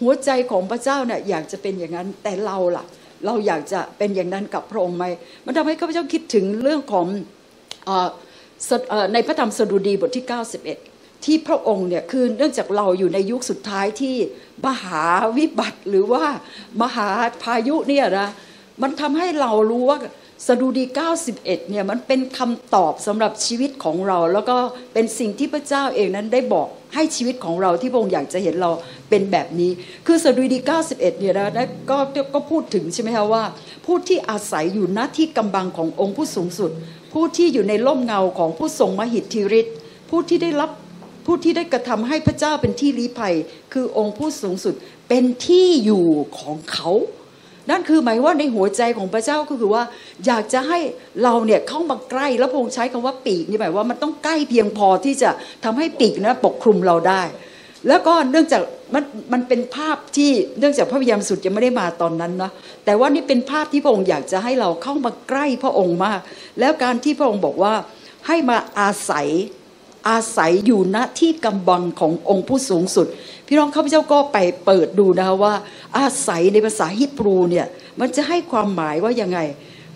หัวใจของพระเจ้าเนี่ยอยากจะเป็นอย่างนั้นแต่เราล่ะ เราอยากจะเป็นอย่างนั้นกับพระองค์ไหมมันทำให้ข้าพเจ้าคิดถึงเรื่องของ ในพระธรรมสดุดีบทที่ 91 ที่พระองค์เนี่ยคือเนื่องจากเราอยู่ในยุคสุดท้ายที่มหาวิบัติหรือว่ามหาพายุเนี่ยนะมันทำให้เรารู้ว่า สดุดี 91 เนี่ยมันเป็นคำตอบสำหรับชีวิตของเรา แล้วก็เป็นสิ่งที่พระเจ้าเองนั้นได้บอกให้ชีวิตของเราที่พระองค์อยากจะเห็นเราเป็นแบบนี้ คือสดุดี 91 เนี่ยนะได้ก็ก็พูดถึงใช่ไหมคะว่า ผู้ที่อาศัยอยู่ณที่กำบังขององค์ผู้สูงสุด ผู้ที่อยู่ในร่มเงาของผู้ทรงมหิทธิฤทธิ์ผู้ที่ได้รับผู้ที่ได้กระทำให้พระเจ้าเป็นที่ลี้ภัย คือองค์ผู้สูงสุดเป็นที่อยู่ของเขา นั่นคือหมายว่าในหัวใจของพระเจ้าก็คือว่า อยากจะให้เราเนี่ยเข้ามาใกล้แล้วพงใช้คำว่าปีกนี่หมายว่ามันต้องใกล้เพียงพอที่จะทำให้ปีกนะปกคลุมเราได้ แล้วก็เนื่องจากมันมันเป็นภาพที่เนื่องจากพระวิญญาณสุดยังไม่ได้มาตอนนั้นนะแต่ว่านี่เป็นภาพที่พระองค์อยากจะให้เราเข้ามาใกล้พระองค์มาก แล้วการที่พระองค์บอกว่าให้มาอาศัย อาศัยอยู่ณที่กำบังขององค์ผู้สูงสุด พี่น้องข้าพเจ้าก็ไปเปิดดูนะคะว่า อาศัยในภาษาฮิบรูเนี่ยมันจะให้ความหมายว่ายังไง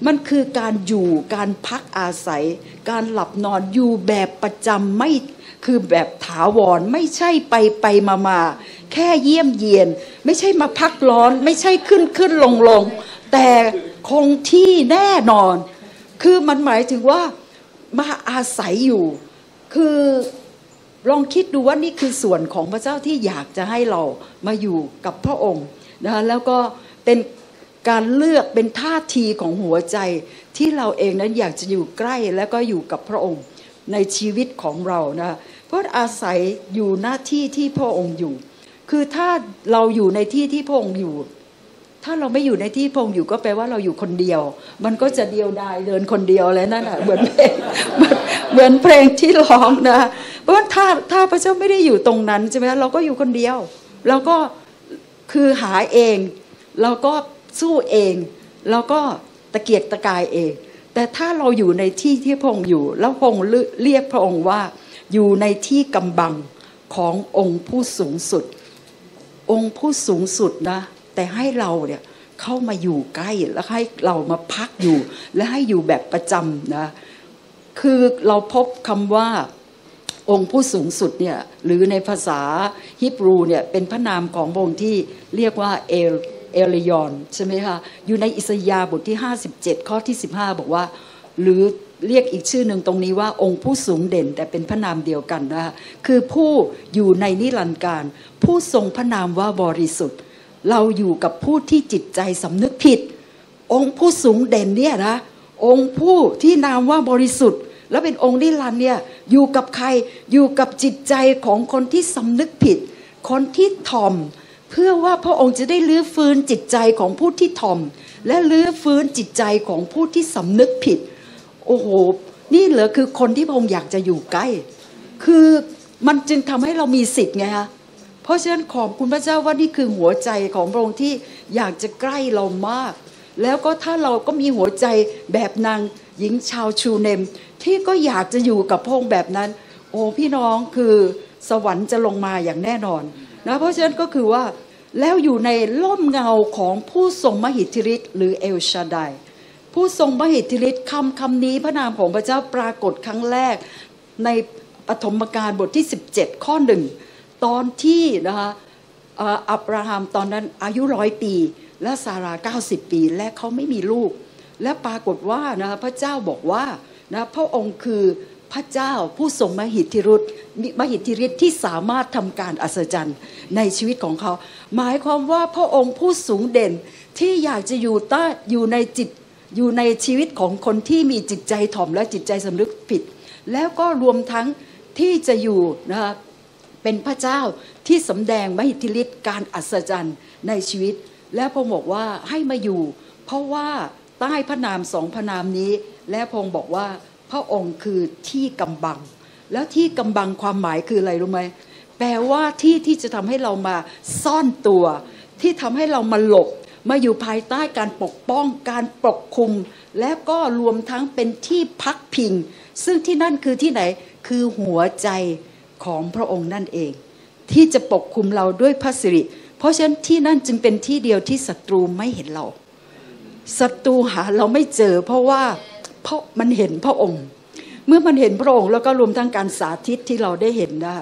มันคือการอยู่การพักอาศัย การหลับนอนอยู่แบบประจำไม่คือแบบถาวรไม่ใช่ไปไปมามาแค่เยี่ยมเยียน ไม่ใช่มาพักร้อน ไม่ใช่ขึ้นขึ้นลงลงแต่คงที่แน่นอน คือมันหมายถึงว่ามาอาศัยอยู่ คือลองคิดดูว่านี่คือส่วนของพระเจ้าที่อยากจะให้เรามาอยู่กับพระองค์นะคะแล้วก็เป็นการเลือกเป็นท่าทีของหัวใจที่เราเองนั้นอยากจะอยู่ใกล้แล้วก็อยู่กับพระองค์ในชีวิตของเรานะเพราะอาศัยอยู่หน้าที่ที่พระองค์อยู่ คือถ้าเราอยู่ในที่ที่พระองค์อยู่ ถ้าเราไม่อยู่ในที่พงอยู่ก็แปลว่าเราอยู่คนเดียว มันก็จะเดียวดายเดินคนเดียวแล้วนั่นแหะเหมือนเพลงเหมือนเพลงที่ร้องนะ เพราะว่าถ้าถ้าพระเจ้าไม่ได้อยู่ตรงนั้นใช่ไหมเราก็อยู่คนเดียว เราก็คือหาเอง เราก็สู้เอง เราก็ตะเกียกตะกายเอง แต่ถ้าเราอยู่ในที่ที่พงอยู่ แล้วพงเรียกพระองค์ว่าอยู่ในที่กำบังขององค์ผู้สูงสุด องค์ผู้สูงสุดนะ แต่ให้เราเนี่ยเข้ามาอยู่ใกล้แล้วให้เรามาพักอยู่ และให้อยู่แบบประจำนะคือเราพบคำว่าองค์ผู้สูงสุดเนี่ยหรือในภาษาฮิบรูเนี่ยเป็นพระนามของพระองค์ที่เรียกว่าเอลเอลยอนใช่ไหมคะอยู่ในอิสยาบทที่ 57 ข้อที่ 15 บอกว่า หรือเรียกอีกชื่อหนึ่งตรงนี้ว่าองค์ผู้สูงเด่นแต่เป็นพระนามเดียวกันนะคะคือผู้อยู่ในนิรันดร์การ ผู้ทรงพระนามว่าบริสุทธิ์ เราอยู่กับผู้ที่จิตใจสำนึกผิด องค์ผู้สูงเด่นเนี่ยนะองค์ผู้ที่นามว่าบริสุทธิ์ แล้วเป็นองค์นิรันดร์เนี่ยอยู่กับใครอยู่กับจิตใจของคนที่สำนึกผิด คนที่ทอม เพื่อว่าพระองค์จะได้ลื้อฟื้นจิตใจของผู้ที่ทอม และลื้อฟื้นจิตใจของผู้ที่สำนึกผิด โอ้โห นี่เหรอคือคนที่พระองค์อยากจะอยู่ใกล้ คือมันจึงทำให้เรามีสิทธิ์ไงฮะ เพราะฉะนั้นขอบคุณพระเจ้าว่านี่คือหัวใจของพระองค์ที่อยากจะใกล้เรามาก แล้วก็ถ้าเราก็มีหัวใจแบบนางหญิงชาวชูเนม ที่ก็อยากจะอยู่กับพระองค์แบบนั้น โอ้พี่น้องคือสวรรค์จะลงมาอย่างแน่นอนนะเพราะฉะนั้นก็คือว่าแล้วอยู่ในล่มเงาของผู้ทรงมหิทธิฤทธิ์หรือเอลชาดายผู้ทรงมหิทธิฤทธิ์คำคำนี้พระนามของพระเจ้าปรากฏครั้งแรกในปฐมกาลบทที่ 17 ข้อหนึ่ง ตอนที่นะคะอับราฮัมตอนนั้นอายุร้อยปี และซารา90 ปีและเขาไม่มีลูก และปรากฏว่านะพระเจ้าบอกว่านะพระองค์คือพระเจ้าผู้ทรงมหิทธิรุธมหิทธิฤทธิ์ที่สามารถทำการอัศจรรย์ในชีวิตของเขา หมายความว่าพระองค์ผู้สูงเด่นที่อยากจะอยู่ใต้อยู่ในจิตอยู่ในชีวิตของคนที่มีจิตใจถ่อมและจิตใจสำนึกผิด แล้วก็รวมทั้งที่จะอยู่นะคะ เป็นพระเจ้าที่สำแดงมหิทธิฤทธิ์การอัศจรรย์ในชีวิต แล้วพระองค์บอกว่าให้มาอยู่ เพราะว่าใต้พระนามสองพระนามนี้ และพระองค์บอกว่าพระองค์คือที่กำบัง แล้วที่กำบังความหมายคืออะไรรู้ไหมแปลว่าที่ที่จะทำให้เรามาซ่อนตัว ที่ทำให้เรามาหลบมาอยู่ภายใต้การปกป้องการปกคุม และก็รวมทั้งเป็นที่พักพิง ซึ่งที่นั่นคือที่ไหนคือหัวใจ ของพระองค์นั่นเอง ที่จะปกคุมเราด้วยพระสิริ เพราะฉะนั้นที่นั่นจึงเป็นที่เดียวที่ศัตรูไม่เห็นเราศัตรูหาเราไม่เจอ เพราะว่าเพราะมันเห็นพระองค์ เมื่อมันเห็นพระองค์แล้วก็รวมทั้งการสาธิตที่เราได้เห็นนะ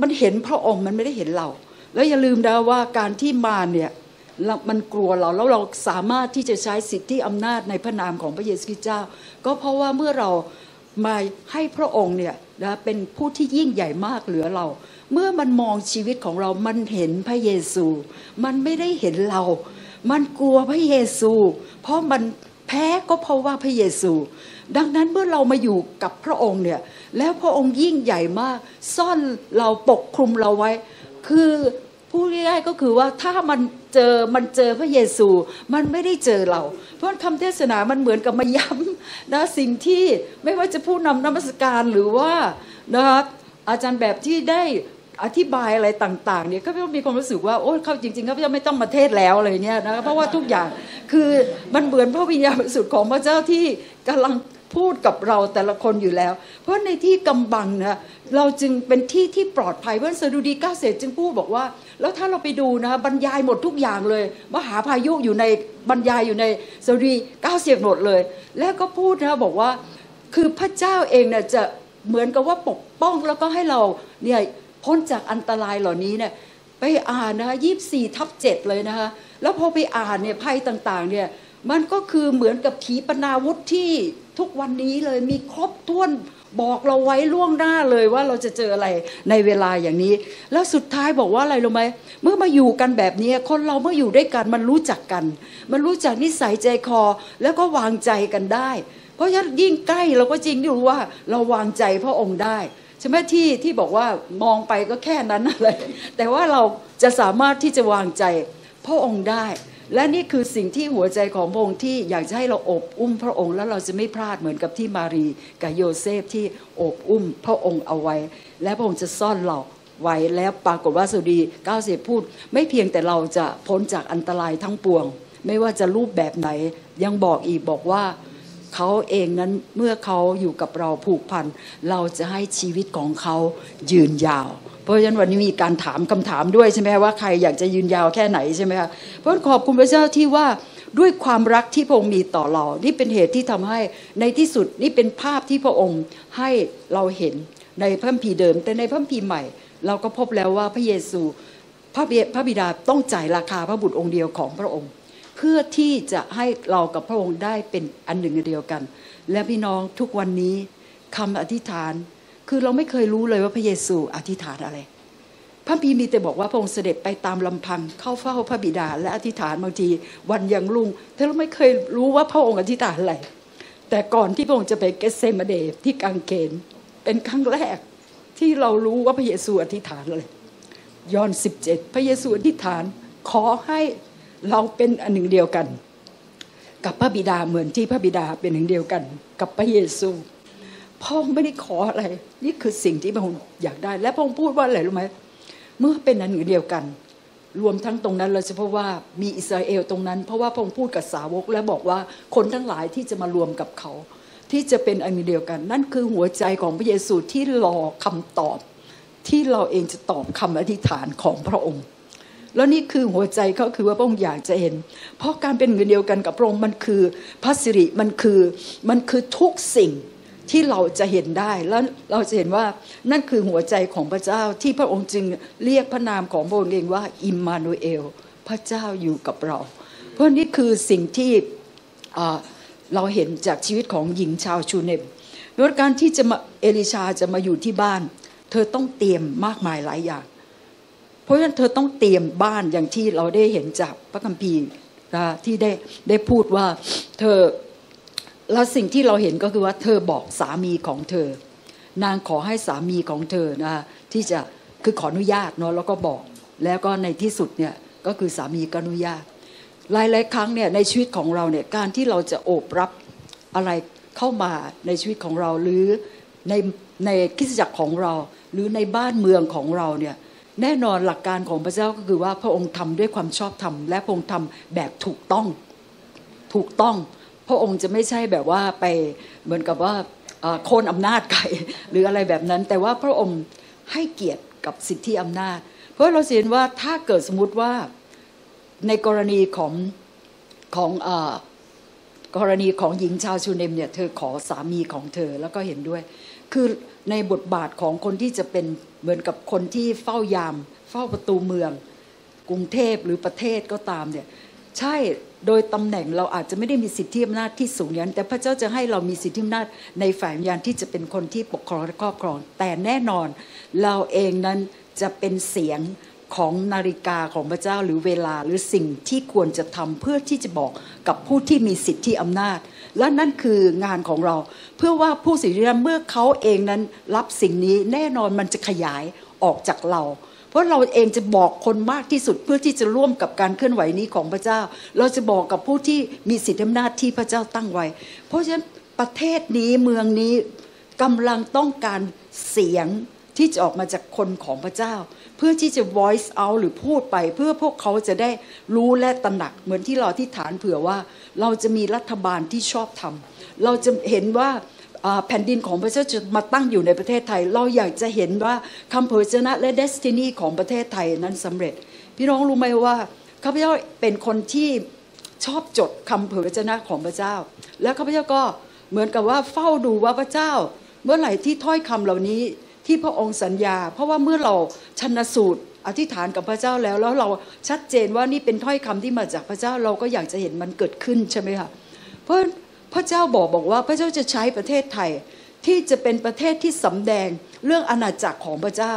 มันเห็นพระองค์มันไม่ได้เห็นเรา แล้วอย่าลืมนะว่าการที่มาเนี่ยมันกลัวเราแล้วเราสามารถที่จะใช้สิทธิอำนาจในพระนามของพระเยซูคริสต์เจ้า ก็เพราะว่าเมื่อเรามาให้พระองค์เนี่ย นะเป็นผู้ที่ยิ่งใหญ่มากเหลือเรา เมื่อมันมองชีวิตของเรามันเห็นพระเยซู มันไม่ได้เห็นเรา มันกลัวพระเยซู เพราะมันแพ้ก็เพราะว่าพระเยซู ดังนั้นเมื่อเรามาอยู่กับพระองค์เนี่ยแล้วพระองค์ยิ่งใหญ่มาก ซ่อนเราปกคลุมเราไว้ คือ พูดง่ายๆก็คือว่าถ้ามันเจอมันเจอพระเยซู มันไม่ได้เจอเรา เพราะคำเทศนามันเหมือนกับมาย้ำนะสิ่งที่ไม่ว่าจะผู้นำนมัสการหรือว่านะครับอาจารย์แบบที่ได้อธิบายอะไรต่างๆเนี่ยก็ไม่มีความรู้สึกว่าโอ้เข้าจริงๆเขาจะไม่ต้องมาเทศแล้วอะไรเนี่ยนะเพราะว่าทุกอย่างคือมันเหมือนพระวิญญาณบริสุทธิ์ของพระเจ้าที่กำลัง พูดกับเราแต่ละคนอยู่แล้ว เพราะในที่กำบังนะเราจึงเป็นที่ที่ปลอดภัยเพราะสดุดีเก้าเศษจึงพูดบอกว่า แล้วถ้าเราไปดูนะบรรยายหมดทุกอย่างเลย มหาพายุอยู่ในบรรยายอยู่ในสดุดีเก้าเศษหมดเลย แล้วก็พูดนะบอกว่าคือพระเจ้าเองเนี่ยจะเหมือนกับว่าปกป้องแล้วก็ให้เราเนี่ยพ้นจากอันตรายเหล่านี้เนี่ยไปอ่านนะคะยี่สี่ทับเจ็ดเลยนะคะแล้วพอไปอ่านเนี่ยภัยต่างๆเนี่ยมันก็คือเหมือนกับขีปนาวุธที่ ทุกวันนี้เลยมีครบถ้วนบอกเราไว้ล่วงหน้าเลยว่าเราจะเจออะไรในเวลาอย่างนี้ แล้วสุดท้ายบอกว่าอะไรรู้ไหมเมื่อมาอยู่กันแบบนี้คนเราเมื่ออยู่ด้วยกันมันรู้จักกัน มันรู้จักนิสัยใจคอแล้วก็วางใจกันได้ เพราะฉะนั้นยิ่งใกล้เราก็จริงที่รู้ว่าเราวางใจพระองค์ได้ใช่ไหมที่ที่บอกว่ามองไปก็แค่นั้นอะไรแต่ว่าเราจะสามารถที่จะวางใจพระองค์ได้ และนี่คือสิ่งที่หัวใจของพระองค์ที่อยากจะให้เราอบอุ้มพระองค์ แล้วเราจะไม่พลาดเหมือนกับที่มารีกับโยเซฟที่อบอุ้มพระองค์เอาไว้ และพระองค์จะซ่อนเราไว้แล้วปรากฏว่าสุดีเก้าเสียพูด ไม่เพียงแต่เราจะพ้นจากอันตรายทั้งปวง ไม่ว่าจะรูปแบบไหน ยังบอกอีกบอกว่าเขาเองนั้นเมื่อเขาอยู่กับเราผูกพัน เราจะให้ชีวิตของเขายืนยาว ราะฉะนั้นวันนี้มีการถามคำถามด้วยใช่ไหมว่าใครอยากจะยืนยาวแค่ไหนใช่ไหมคะเพราะขอบคุณพระเจ้าที่ว่าด้วยความรักที่พระองค์มีต่อเรา นี่เป็นเหตุที่ทำให้ในที่สุดนี่เป็นภาพที่พระองค์ให้เราเห็นในพระคัมภีร์เดิม แต่ในพระคัมภีร์ใหม่ เราก็พบแล้วว่าพระเยซูพระพระบิดาต้องจ่ายราคาพระบุตรองค์เดียวของพระองค์ เพื่อที่จะให้เรากับพระองค์ได้เป็นอันหนึ่งเดียวกัน และพี่น้องทุกวันนี้คำอธิษฐาน คือเราไม่เคยรู้เลยว่าพระเยซูอธิษฐานอะไร พระพีมีแต่บอกว่าพระองค์เสด็จไปตามลำพังเข้าเฝ้าพระบิดา และอธิษฐานบางทีวันยังรุ่งแต่เราไม่เคยรู้ว่าพระองค์อธิษฐานอะไร แต่ก่อนที่พระองค์จะไปเกสเซมาเดที่กังเขนเป็นครั้งแรกที่เรารู้ว่าพระเยซูอธิษฐานอะไรยอห์นสิบเจ็ดพระเยซูอธิษฐานขอให้เราเป็นอันหนึ่งเดียวกัน กับพระบิดาเหมือนที่พระบิดาเป็นหนึ่งเดียวกัน กับพระเยซู พ่อไม่ได้ขออะไร นี่คือสิ่งที่พระองค์อยากได้ และพระองค์พูดว่าอะไรรู้ไหมเมื่อเป็นอันหนึ่งเดียวกัน รวมทั้งตรงนั้นเราจะพบว่ามีอิสราเอลตรงนั้น เพราะว่าพระองค์พูดกับสาวก และบอกว่าคนทั้งหลายที่จะมารวมกับเขา ที่จะเป็นอันเดียวกัน นั่นคือหัวใจของพระเยซูที่รอคำตอบ ที่เราเองจะตอบคำอธิษฐานของพระองค์แล้วนี่คือหัวใจเขาคือว่าพระองค์อยากจะเห็น เพราะการเป็นเงินเดียวกันกับพระองค์มันคือพระสิริมันคือมันคือทุกสิ่ง ที่เราจะเห็นได้แล้วเราจะเห็นว่านั่นคือหัวใจของพระเจ้าที่พระองค์จึงเรียกพระนามของพระองค์เองว่าอิมมานูเอล พระเจ้าอยู่กับเรา เพราะนี่คือสิ่งที่เราเห็นจากชีวิตของหญิงชาวชูเนมเมื่อการที่จะมาเอลิชาจะมาอยู่ที่บ้าน เธอต้องเตรียมมากมายหลายอย่าง เพราะฉะนั้นเธอต้องเตรียมบ้านอย่างที่เราได้เห็นจากพระคัมภีร์ที่ได้ได้พูดว่าเธอ แล้วสิ่งที่เราเห็นก็คือว่าเธอบอกสามีของเธอ นางขอให้สามีของเธอนะที่จะคือขออนุญาตเนาะแล้วก็บอกแล้วก็ในที่สุดเนี่ยก็คือสามีก็อนุญาตหลายๆครั้งเนี่ยในชีวิตของเราเนี่ยการที่เราจะโอบรับอะไรเข้ามาในชีวิตของเราหรือในในคิสจักรของเรา หรือในบ้านเมืองของเราเนี่ยแน่นอนหลักการของพระเจ้าก็คือว่าพระองค์ทำด้วยความชอบธรรมและพระองค์ทำแบบถูกต้องถูกต้อง ระองค์จะไม่ใช่แบบว่าไปเหมือนกับว่าโค่นอำนาจใครหรืออะไรแบบนั้น แต่ว่าพระองค์ให้เกียรติกับสิทธิอำนาจ เพราะเราเห็นว่าถ้าเกิดสมมติว่าในกรณีของของกรณีของหญิงชาวชูเนมเนี่ยเธอขอสามีของเธอแล้วก็เห็นด้วย คือในบทบาทของคนที่จะเป็นเหมือนกับคนที่เฝ้ายาม เฝ้าประตูเมือง กรุงเทพหรือประเทศก็ตามเนี่ยใช่ โดยตำแหน่งเราอาจจะไม่ได้มีสิทธิอำนาจที่สูงอย่างนั้นแต่พระเจ้าจะให้เรามีสิทธิอำนาจในฝ่ายวิญญาณที่จะเป็นคนที่ปกครองและครอบครอง แต่แน่นอนเราเองนั้นจะเป็นเสียงของนาฬิกาของพระเจ้าหรือเวลาหรือสิ่งที่ควรจะทำเพื่อที่จะบอกกับผู้ที่มีสิทธิอำนาจ และนั่นคืองานของเรา เพื่อว่าผู้สิทธินั้นเมื่อเขาเองนั้นรับสิ่งนี้แน่นอนมันจะขยายออกจากเรา เพราะเราเองจะบอกคนมากที่สุดเพื่อที่จะร่วมกับการเคลื่อนไหวนี้ของพระเจ้า เราจะบอกกับผู้ที่มีสิทธิอำนาจที่พระเจ้าตั้งไว้ เพราะฉะนั้นประเทศนี้เมืองนี้กำลังต้องการเสียงที่จะออกมาจากคนของพระเจ้า เพื่อที่จะ voice out หรือพูดไป เพื่อพวกเขาจะได้รู้และตระหนักเหมือนที่เราที่ฐานเผื่อว่า เราจะมีรัฐบาลที่ชอบทำเราจะเห็นว่าอ่า แผ่นดินของพระเจ้าจะมาตั้งอยู่ในประเทศไทย เราอยากจะเห็นว่าคำเผยชนะและเดสตินีของประเทศไทยนั้นสำเร็จ พี่น้องรู้ไหมว่าข้าพเจ้าเป็นคนที่ชอบจดคำเผยพระชนะของพระเจ้า แล้วข้าพเจ้าก็เหมือนกับว่าเฝ้าดูว่าพระเจ้า เมื่อไหร่ที่ถ้อยคำเหล่านี้ที่พระองค์สัญญา เพราะว่าเมื่อเราชันสูตรอธิษฐานกับพระเจ้าแล้ว แล้วเราชัดเจนว่านี่เป็นถ้อยคำที่มาจากพระเจ้าเราก็อยากจะเห็นมันเกิดขึ้นใช่ไหมคะเพราะ พระเจ้าบอกบอกว่าพระเจ้าจะใช้ประเทศไทย ที่จะเป็นประเทศที่สำแดงเรื่องอาณาจักรของพระเจ้า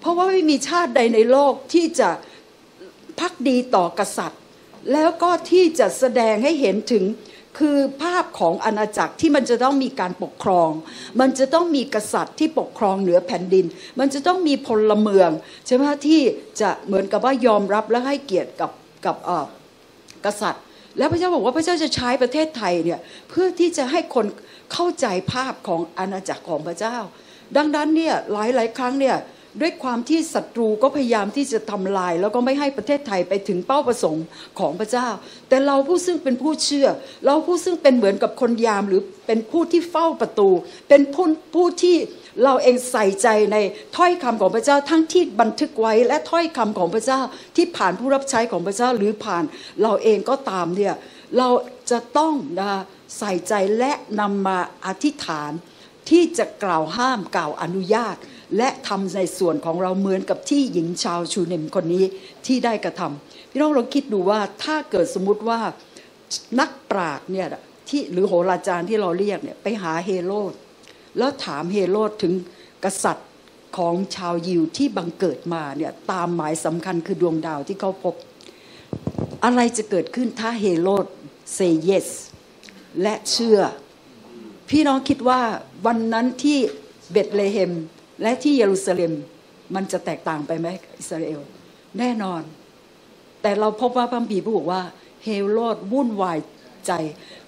เพราะว่าไม่มีชาติใดในโลกที่จะพักดีต่อกษัตริย์ แล้วก็ที่จะแสดงให้เห็นถึงคือภาพของอาณาจักรที่มันจะต้องมีการปกครอง มันจะต้องมีกษัตริย์ที่ปกครองเหนือแผ่นดิน มันจะต้องมีพลเมืองใช่ไหมที่จะเหมือนกับว่ายอมรับและให้เกียรติกับกับเออกษัตริย์ แล้วพระเจ้าบอกว่าพระเจ้าจะใช้ประเทศไทยเนี่ยเพื่อที่จะให้คนเข้าใจภาพของอาณาจักรของพระเจ้า ดังนั้นเนี่ยหลายหลายๆครั้งเนี่ย ด้วยความที่ศัตรูก็พยายามที่จะทำลาย แล้วก็ไม่ให้ประเทศไทยไปถึงเป้าประสงค์ของพระเจ้า แต่เราผู้ซึ่งเป็นผู้เชื่อ เราผู้ซึ่งเป็นเหมือนกับคนยามหรือเป็นผู้ที่เฝ้าประตู เป็นผู้ผู้ที่เราเองใส่ใจในถ้อยคำของพระเจ้าทั้งที่บันทึกไว้และถ้อยคำของพระเจ้าที่ผ่านผู้รับใช้ของพระเจ้าหรือผ่านเราเองก็ตามเนี่ยเราจะต้องนะใส่ใจและนำมาอธิษฐานที่จะกล่าวห้ามกล่าวอนุญาต และทำในส่วนของเราเหมือนกับที่หญิงชาวชูเนมคนนี้ที่ได้กระทำพี่น้องลองคิดดูว่าถ้าเกิดสมมุติว่านักปราชญ์เนี่ยที่หรือโหราจารย์ที่เราเรียกเนี่ยไปหาเฮโรดแล้วถามเฮโรดถึงกษัตริย์ของชาวยิวที่บังเกิดมาเนี่ยตามหมายสำคัญคือดวงดาวที่เขาพบ อะไรจะเกิดขึ้นถ้าเฮโรด say yes และเชื่อ พี่น้องคิดว่าวันนั้นที่เบธเลเฮม และที่เยรูซาเล็มมันจะแตกต่างไปไหมอิสราเอล แน่นอน แต่เราพบว่าพระคัมภีร์พูดบอกว่า เฮโรดวุ่นวายใจ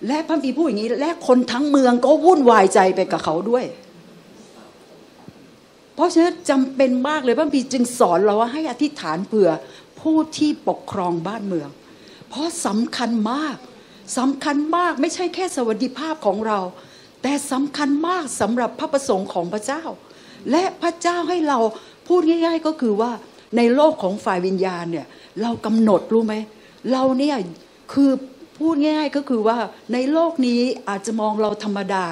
และพระคัมภีร์พูดอย่างนี้ และคนทั้งเมืองก็วุ่นวายใจไปกับเขาด้วย เพราะฉะนั้นจำเป็นมากเลยพระคัมภีจึงสอนเราว่าให้อธิษฐานเผื่อผู้ที่ปกครองบ้านเมือง เพราะสำคัญมากสำคัญมากไม่ใช่แค่สวัสดิภาพของเรา แต่สำคัญมากสำหรับพระประสงค์ของพระเจ้า และพระเจ้าให้เราพูดง่าย ๆ ก็คือว่าในโลกของฝ่ายวิญญาณเนี่ยเรากำหนดรู้ไหมเราเนี่ยคือพูดง่ายๆก็คือว่าในโลกนี้อาจจะมองเราธรรมดา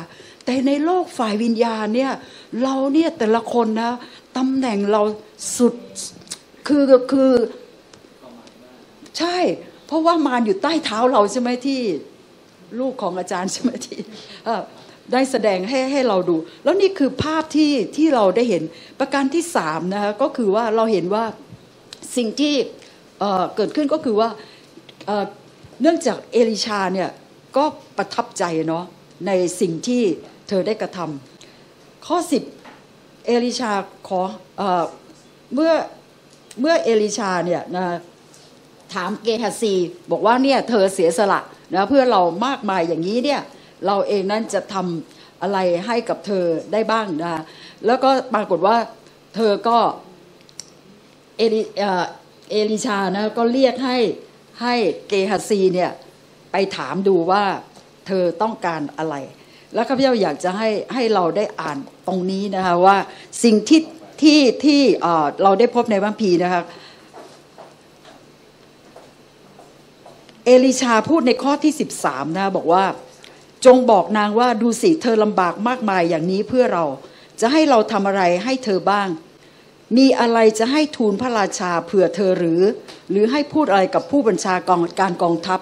แต่ในโลกฝ่ายวิญญาณเนี่ยเราเนี่ยแต่ละคนนะตำแหน่งเราสุดคือคือใช่ เพราะว่ามารอยู่ใต้เท้าเราใช่ไหมที่ ลูกของอาจารย์ใช่ไหมที่เได้แสดงให้ให้เราดู แล้วนี่คือภาพที่ที่เราได้เห็นประการที่สามนะคะก็คือว่าเราเห็นว่าสิ่งที่เเกิดขึ้นก็คือว่าเเนื่องจากเอลิชาเนี่ยก็ประทับใจเนาะในสิ่งที่เธอได้กระทำข้อสิบเอลิชาขอเอเมื่อเมื่อเอลิชาเนี่ยนะถามเกฮาซีบอกว่าเนี่ยเธอเสียสละนะเพื่อเรามากมายอย่างนี้เนี่ย เราเองนั้นจะทำอะไรให้กับเธอได้บ้างนะแล้วก็ปรากฏว่าเธอก็เอลิเอลิชานะก็เรียกให้ให้เกฮาซีเนี่ยไปถามดูว่าเธอต้องการอะไร แล้วข้าพเจ้าอยากจะให้ให้เราได้อ่านตรงนี้นะคะว่าสิ่งที่ที่ที่เราได้พบในพระคัมภีนะคะเอลิชาพูดในข้อที่ 13นะบอกว่า จงบอกนางว่าดูสิเธอลำบากมากมายอย่างนี้เพื่อเรา จะให้เราทำอะไรให้เธอบ้าง มีอะไรจะให้ทูลพระราชาเผื่อเธอหรือ หรือให้พูดอะไรกับผู้บัญชากองการกองทัพ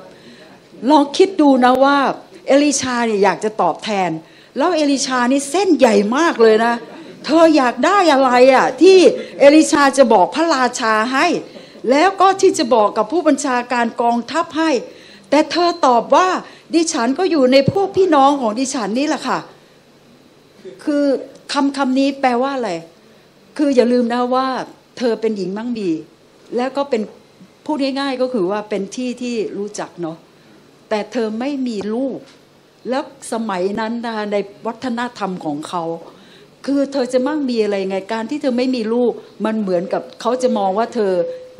ลองคิดดูนะว่า เอลิชาเนี่ยอยากจะตอบแทน แล้วเอลิชานี่เส้นใหญ่มากเลยนะ เธออยากได้อะไรอะที่เอลิชาจะบอกพระราชาให้ แล้วก็ที่จะบอกกับผู้บัญชาการกองทัพให้ แต่เธอตอบว่า ดิฉันก็อยู่ในพวกพี่น้องของดิฉันนี่แหละค่ะ คือคำคำนี้แปลว่าอะไร คืออย่าลืมนะว่า เธอเป็นหญิงมั่งมี แล้วก็เป็นพูดง่ายๆก็คือว่าเป็นที่ที่รู้จักเนาะ แต่เธอไม่มีลูก แล้วสมัยนั้นนะคะในวัฒนธรรมของเขาคือเธอจะมั่งมีอะไรไงการที่เธอไม่มีลูก มันเหมือนกับเขาจะมองว่าเธอ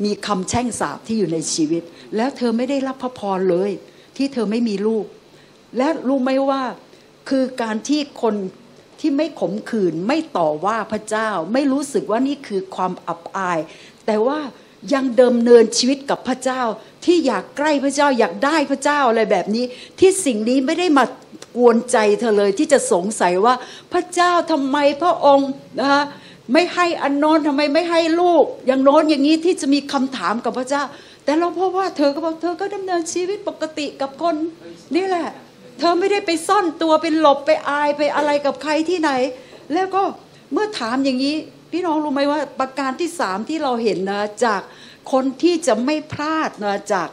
มีคำแช่งสาปที่อยู่ในชีวิต แล้วเธอไม่ได้รับพระพรเลย ที่เธอไม่มีลูก และรู้ไหมว่าคือการที่คนที่ไม่ขมขื่นไม่ต่อว่าพระเจ้า ไม่รู้สึกว่านี่คือความอับอาย แต่ว่ายังเดิมเนินชีวิตกับพระเจ้า ที่อยากใกล้พระเจ้าอยากได้พระเจ้าอะไรแบบนี้ ที่สิ่งนี้ไม่ได้มากวนใจเธอเลยที่จะสงสัยว่าพระเจ้าทำไมพระองค์นะคะไม่ให้อันโน้นทำไมไม่ให้ลูก อย่างโน้นอย่างนี้ที่จะมีคำถามกับพระเจ้า แต่เราพบว่าเธอก็บอกเธอก็ดำเนินชีวิตปกติกับคนนี่แหละ เธอไม่ได้ไปซ่อนตัวไปหลบไปอายไปอะไรกับใครที่ไหน แล้วก็เมื่อถามอย่างนี้ พี่น้องรู้ไหมว่าประการที่สามที่เราเห็นนะจากคนที่จะไม่พลาดนะจาก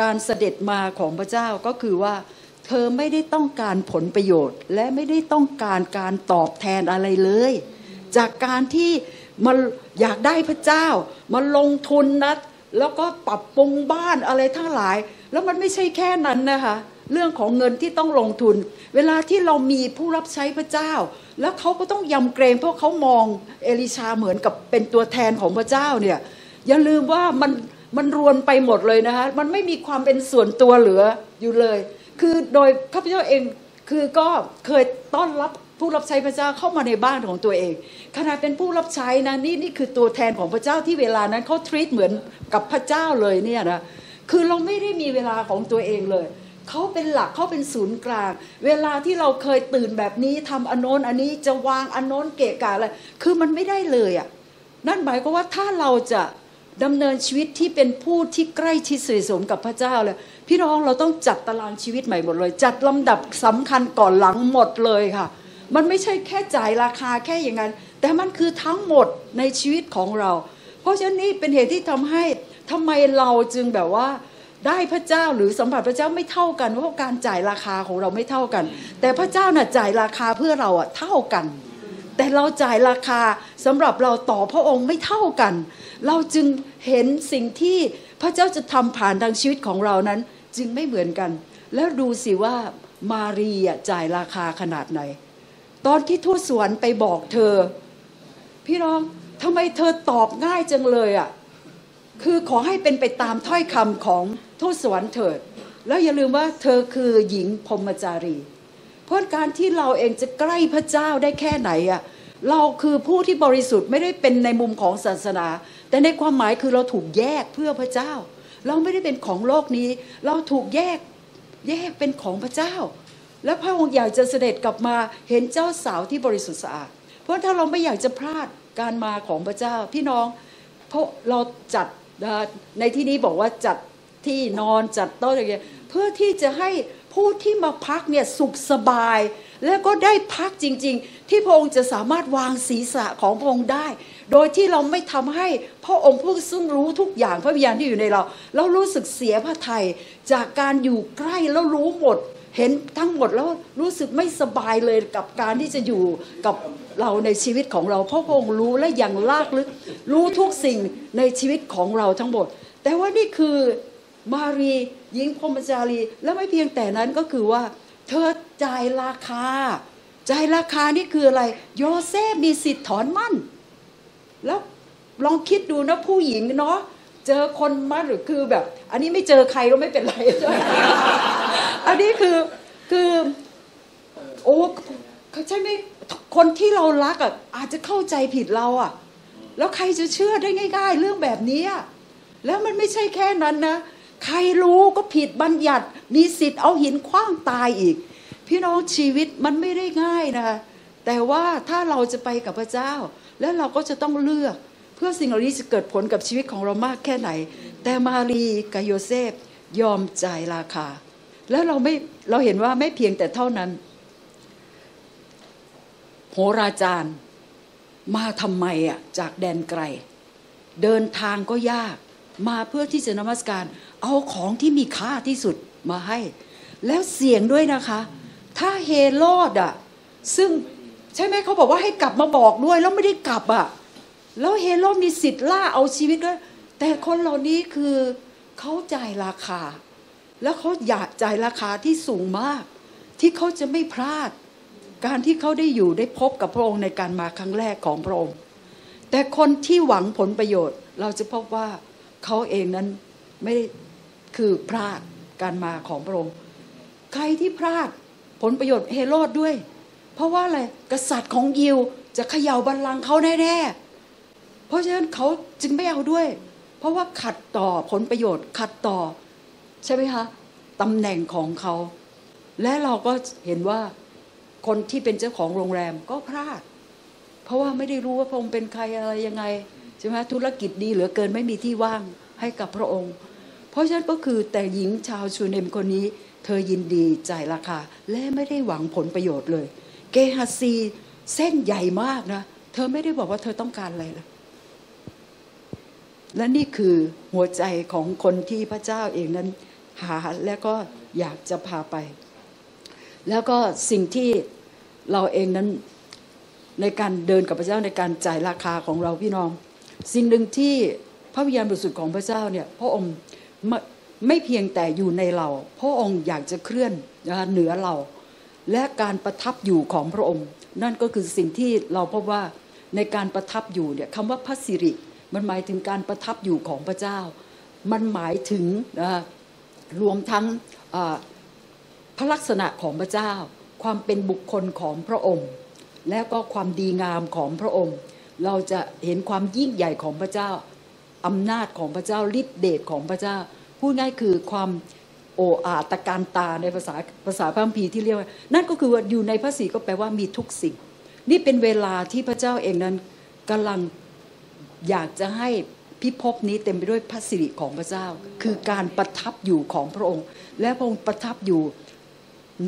การเสด็จมาของพระเจ้าก็คือว่า เธอไม่ได้ต้องการผลประโยชน์ และไม่ได้ต้องการการตอบแทนอะไรเลย จากการที่มันอยากได้พระเจ้ามาลงทุนนะ แล้วก็ปรับปรุงบ้านอะไรทั้งหลาย แล้วมันไม่ใช่แค่นั้นนะคะเรื่องของเงินที่ต้องลงทุน เวลาที่เรามีผู้รับใช้พระเจ้า แล้วเขาก็ต้องยำเกรงเพราะเขามองเอลิชาเหมือนกับเป็นตัวแทนของพระเจ้าเนี่ยอย่าลืมว่ามันมันรวนไปหมดเลยนะคะมันไม่มีความเป็นส่วนตัวเหลืออยู่เลย คือโดยข้าพเจ้าเองคือก็เคยต้อนรับ ผู้รับใช้พระเจ้าเข้ามาในบ้านของตัวเองขณะเป็นผู้รับใช้นะนี่นี่คือตัวแทนของพระเจ้าที่เวลานั้นเขาทรีตเหมือนกับพระเจ้าเลยเนี่ยนะคือเราไม่ได้มีเวลาของตัวเองเลยเขาเป็นหลักเขาเป็นศูนย์กลาง เวลาที่เราเคยตื่นแบบนี้ทำอนโนนอันนี้จะวางอนโนนเกะกะอะไรคือมันไม่ได้เลยอะ่ะนั่นหมายก็ว่าถ้าเราจะดำเนินชีวิตที่เป็นผู้ที่ใกล้ชิดสนิทสมกับพระเจ้าเลยพี่น้องเราต้องจัดตารางชีวิตใหม่หมดเลย จัดลำดับสำคัญก่อนหลังหมดเลยค่ะ มันไม่ใช่แค่จ่ายราคาแค่อย่างนั้น แต่มันคือทั้งหมดในชีวิตของเรา เพราะฉะนั้นนี่เป็นเหตุที่ทำให้ทำไมเราจึงแบบว่าได้พระเจ้าหรือสัมผัสพระเจ้าไม่เท่ากันเพราะการจ่ายราคาของเราไม่เท่ากัน แต่พระเจ้าน่ะจ่ายราคาเพื่อเราอะเท่ากัน แต่เราจ่ายราคาสำหรับเราต่อพระองค์ไม่เท่ากัน เราจึงเห็นสิ่งที่พระเจ้าจะทำผ่านทางชีวิตของเรานั้น จึงไม่เหมือนกัน แล้วดูสิว่ามารีจ่ายราคาขนาดไหน ตอนที่ทูตสวรรค์ไปบอกเธอ พี่น้องทำไมเธอตอบง่ายจังเลยอะ่ะคือขอให้เป็นไปตามถ้อยคำของทูตสวรรค์เถิด แล้วอย่าลืมว่าเธอคือหญิงพรมจารี เพราะการที่เราเองจะใกล้พระเจ้าได้แค่ไหนอะ่ะเราคือผู้ที่บริสุทธิ์ไม่ได้เป็นในมุมของศาสนา แต่ในความหมายคือเราถูกแยกเพื่อพระเจ้า เราไม่ได้เป็นของโลกนี้ เราถูกแยกแยกเป็นของพระเจ้า แล้วพระองค์อยากจะเสด็จกลับมาเห็นเจ้าสาวที่บริสุทธิ์สะอาด เพราะถ้าเราไม่อยากจะพลาดการมาของพระเจ้า พี่น้องเพราะเราจัดในที่นี้บอกว่าจัดที่นอนจัดโต๊ะอะไรเงี้ยเพื่อที่จะให้ผู้ที่มาพักเนี่ยสุขสบาย แล้วก็ได้พักจริง ๆ ที่พระองค์จะสามารถวางศีรษะของพระองค์ได้ โดยที่เราไม่ทำให้พระองค์ผู้ซึ่งรู้ทุกอย่างพระวิญญาณที่อยู่ในเรา เรารู้สึกเสียพระทัยจากการอยู่ใกล้แล้วรู้หมด เห็นทั้งหมดแล้วรู้สึกไม่สบายเลยกับการที่จะอยู่กับเราในชีวิตของเราเพราะพระองค์รู้และอย่างลากลึก รู้ทุกสิ่งในชีวิตของเราทั้งหมด แต่ว่านี่คือมารีหญิงพรมจารี แล้วไม่เพียงแต่นั้นก็คือว่า เธอจ่ายราคาจ่ายราคานี่คืออะไร โยเซฟมีสิทธิ์ถอนมั่น แล้วลองคิดดูนะผู้หญิงเนาะเจอคนมั่นหรือคือแบบ อันนี้ไม่เจอใครก็ไม่เป็นไร อันนี้คือคือ โอ้ใช่ไหมคนที่เรารักอะอาจจะเข้าใจผิดเราอะ แล้วใครจะเชื่อได้ง่าย ๆ เรื่องแบบนี้อะแล้วมันไม่ใช่แค่นั้นนะ ใครรู้ก็ผิดบัญญัติ มีสิทธิ์เอาหินคว้างตายอีก พี่น้องชีวิตมันไม่ได้ง่ายนะคะแต่ว่าถ้าเราจะไปกับพระเจ้า แล้วเราก็จะต้องเลือก เพื่อสิ่งเหล่านี้จะเกิดผลกับชีวิตของเรามากแค่ไหน แต่มารีกับโยเซฟยอมจ่ายราคา แล้วเราไม่เราเห็นว่าไม่เพียงแต่เท่านั้นโหราจารย์มาทำไมอะจากแดนไกล เดินทางก็ยากมาเพื่อที่จะนมัสการ เอาของที่มีค่าที่สุดมาให้ แล้วเสี่ยงด้วยนะคะ ถ้าเฮโรดอะซึ่งใช่ไหมเขาบอกว่าให้กลับมาบอกด้วย แล้วไม่ได้กลับอะแล้วเฮโรดมีสิทธิ์ล่าเอาชีวิตด้วยแต่คนเหล่านี้คือเขาจ่ายราคา แล้วเขาอยากจ่ายราคาที่สูงมาก ที่เขาจะไม่พลาด การที่เขาได้อยู่ได้พบกับพระองค์ในการมาครั้งแรกของพระองค์ แต่คนที่หวังผลประโยชน์ เราจะพบว่าเขาเองนั้นไม่ได้คือพลาดการมาของพระองค์ ใครที่พลาดผลประโยชน์เฮโรดด้วย เพราะว่าอะไรกษัตริย์ของยิวจะเขย่าบัลลังก์เขาแน่ๆเพราะฉะนั้นเขาจึงไม่เอาด้วย เพราะว่าขัดต่อผลประโยชน์ขัดต่อ ใช่ไหมคะตำแหน่งของเขา และเราก็เห็นว่าคนที่เป็นเจ้าของโรงแรมก็พลาด เพราะว่าไม่ได้รู้ว่าพระองค์เป็นใครอะไรยังไงใช่ไหมธุรกิจดีเหลือเกินไม่มีที่ว่างให้กับพระองค์ เพราะฉะนั้นก็คือแต่หญิงชาวชูเนมคนนี้ เธอยินดีจ่ายราคา และไม่ได้หวังผลประโยชน์เลย เกฮัสซีเส้นใหญ่มากนะเธอไม่ได้บอกว่าเธอต้องการอะไรเลยและนี่คือหัวใจของคนที่พระเจ้าเองนั้น หาและก็อยากจะพาไป แล้วก็สิ่งที่เราเองนั้นในการเดินกับพระเจ้าในการจ่ายราคาของเราพี่น้อง สิ่งหนึ่งที่พระวิญญาณบริสุทธิ์ของพระเจ้าเนี่ยพระองค์ไม่ไม่เพียงแต่อยู่ในเรา พระองค์อยากจะเคลื่อนเหนือเรา และการประทับอยู่ของพระองค์ นั่นก็คือสิ่งที่เราพบว่าในการประทับอยู่เนี่ยคำว่าพระสิริ มันหมายถึงการประทับอยู่ของพระเจ้า มันหมายถึงนะ รวมทั้งพระลักษณะของพระเจ้า ความเป็นบุคคลของพระองค์ แล้วก็ความดีงามของพระองค์ เราจะเห็นความยิ่งใหญ่ของพระเจ้าอำนาจของพระเจ้าฤทธิเดชของพระเจ้าพูดง่ายคือความโออาตการตาในภาษาภาษาพระคัมภีร์ที่เรียกว่า นั่นก็คือว่าอยู่ในพระสีก็แปลว่ามีทุกสิ่ง นี่เป็นเวลาที่พระเจ้าเองนั้นกำลังอยากจะให้ พิภพนี้เต็มไปด้วยพระสิริของพระเจ้า คือการประทับอยู่ของพระองค์ และพระองค์ประทับอยู่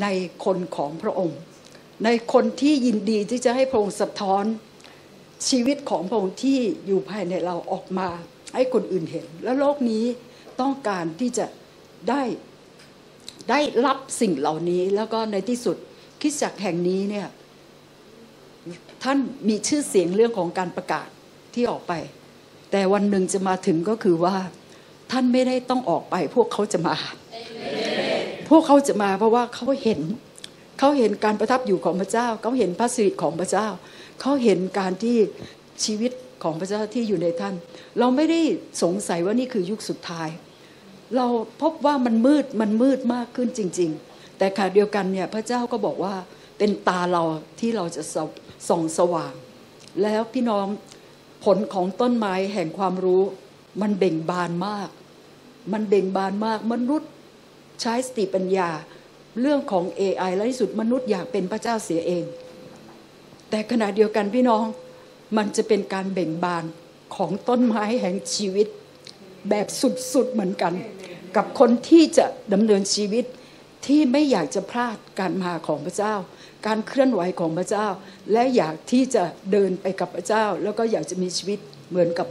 ในคนของพระองค์ ในคนที่ยินดีที่จะให้พระองค์สะท้อนชีวิตของพระองค์ที่อยู่ภายในเราออกมาให้คนอื่นเห็น และโลกนี้ต้องการที่จะได้ได้รับสิ่งเหล่านี้แล้วก็ในที่สุดคิดจักแห่งนี้เนี่ยท่านมีชื่อเสียงเรื่องของการประกาศที่ออกไป แต่วันหนึ่งจะมาถึงก็คือว่าท่านไม่ได้ต้องออกไป พวกเขาจะมา พวกเขาจะมาเพราะว่าเขาเห็นเขาเห็นการประทับอยู่ของพระเจ้าเขาเห็นพระสิริของพระเจ้าเขาเห็นการที่ชีวิตของพระเจ้าที่อยู่ในท่าน เราไม่ได้สงสัยว่านี่คือยุคสุดท้าย เราพบว่ามันมืดมันมืดมากขึ้นจริง ๆ แต่ขณะเดียวกันเนี่ยพระเจ้าก็บอกว่าเป็นตาเราที่เราจะส่องส่องสว่าง แล้วพี่น้อง ผลของต้นไม้แห่งความรู้ มันเบ่งบานมาก มันเบ่งบานมากมนุษย์ใช้สติปัญญา เรื่องของ AI และที่สุดมนุษย์อยากเป็นพระเจ้าเสียเอง แต่ขณะเดียวกันพี่น้องมันจะเป็นการเบ่งบานของต้นไม้แห่งชีวิต แบบสุดๆเหมือนกัน กับคนที่จะดำเนินชีวิตที่ไม่อยากจะพลาดการมาของพระเจ้า การเคลื่อนไหวของพระเจ้า และอยากที่จะเดินไปกับพระเจ้า แล้วก็อยากจะมีชีวิตเหมือนกับ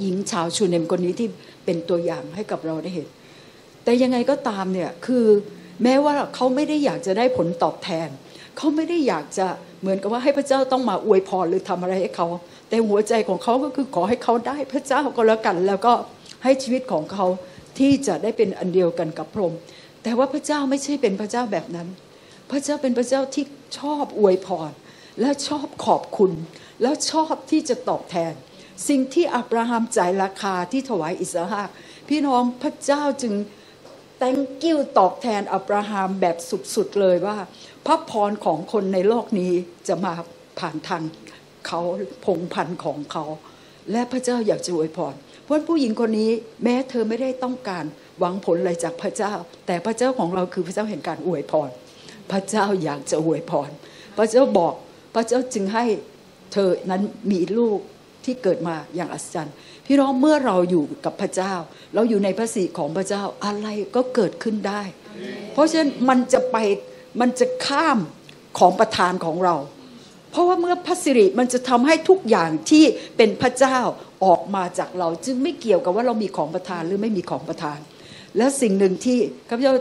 หญิงชาวชูเนมคนนี้ที่เป็นตัวอย่างให้กับเราได้เห็น แต่ยังไงก็ตามเนี่ยคือแม้ว่าเขาไม่ได้อยากจะได้ผลตอบแทน เขาไม่ได้อยากจะเหมือนกับว่าให้พระเจ้าต้องมาอวยพรหรือทำอะไรให้เขา แต่หัวใจของเขาก็คือขอให้เขาได้พระเจ้าก็แล้วกัน แล้วก็ให้ชีวิตของเขาที่จะได้เป็นอันเดียวกันกับพระองค์แต่ว่าพระเจ้าไม่ใช่เป็นพระเจ้าแบบนั้น พระเจ้าเป็นพระเจ้าที่ชอบอวยพร และชอบขอบคุณ แล้วชอบที่จะตอบแทน สิ่งที่อับราฮัมจ่ายราคาที่ถวายอิสระพี่น้องพระเจ้าจึง thank you ตอบแทนอับราฮัมแบบสุดๆเลยว่า พระพรของคนในโลกนี้จะมาผ่านทางเขาพงพันธ์ของเขา และพระเจ้าอยากจะอวยพรเพราะผู้หญิงคนนี้แม้เธอไม่ได้ต้องการหวังผลอะไรจากพระเจ้า แต่พระเจ้าของเราคือพระเจ้าแห่งการอวยพร พระเจ้าอยากจะอวยพร พระเจ้าบอกพระเจ้าจึงให้เธอนั้นมีลูกที่เกิดมาอย่างอัศจรรย์พี่น้องเมื่อเราอยู่กับพระเจ้า เราอยู่ในพระสิริของพระเจ้าอะไรก็เกิดขึ้นได้ เพราะฉะนั้นมันจะไปมันจะข้ามของประทานของเรา เพราะว่าเมื่อพระสิริมันจะทำให้ทุกอย่างที่เป็นพระเจ้าออกมาจากเรา จึงไม่เกี่ยวกับว่าเรามีของประทานหรือไม่มีของประทาน และสิ่งหนึ่งที่ข้าพเจ้า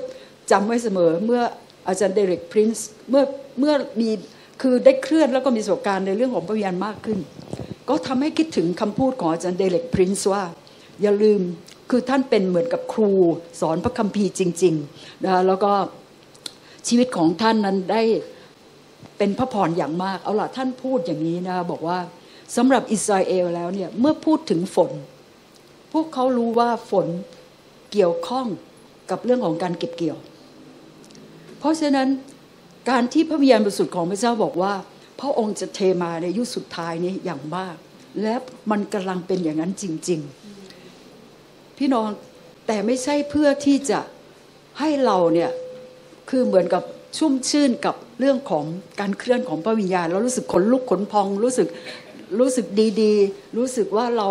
จำไว้เสมอเมื่อ อาจารย์เดเร็กพรินซ์เมื่อเมื่อมีคือได้เคลื่อนแล้วก็มีประสบการณ์ในเรื่องของพระวิญญาณมากขึ้น ก็ทำให้คิดถึงคำพูดของอาจารย์เดเร็กพรินซ์ว่า อย่าลืมคือท่านเป็นเหมือนกับครูสอนพระคัมภีร์จริงๆนะแล้วก็ชีวิตของท่านนั้นได้เป็นพระพรอย่างมาก เอาล่ะท่านพูดอย่างนี้นะบอกว่าสำหรับอิสราเอลแล้วเนี่ยเมื่อพูดถึงฝน พวกเขารู้ว่าฝนเกี่ยวข้องกับเรื่องของการเก็บเกี่ยว เพราะฉะนั้นการที่พระวิญญาณบริสุทธิ์ของพระเจ้าบอกว่า พระองค์จะเทมาในยุคสุดท้ายนี้อย่างมาก และมันกำลังเป็นอย่างนั้นจริง ๆ พี่น้องแต่ไม่ใช่เพื่อที่จะให้เราเนี่ยคือเหมือนกับชุ่มชื่นกับเรื่องของการเคลื่อนของพระวิญญาณแล้วรู้สึกขนลุกขนพองรู้สึกรู้สึกดีๆ รู้สึกว่าเรา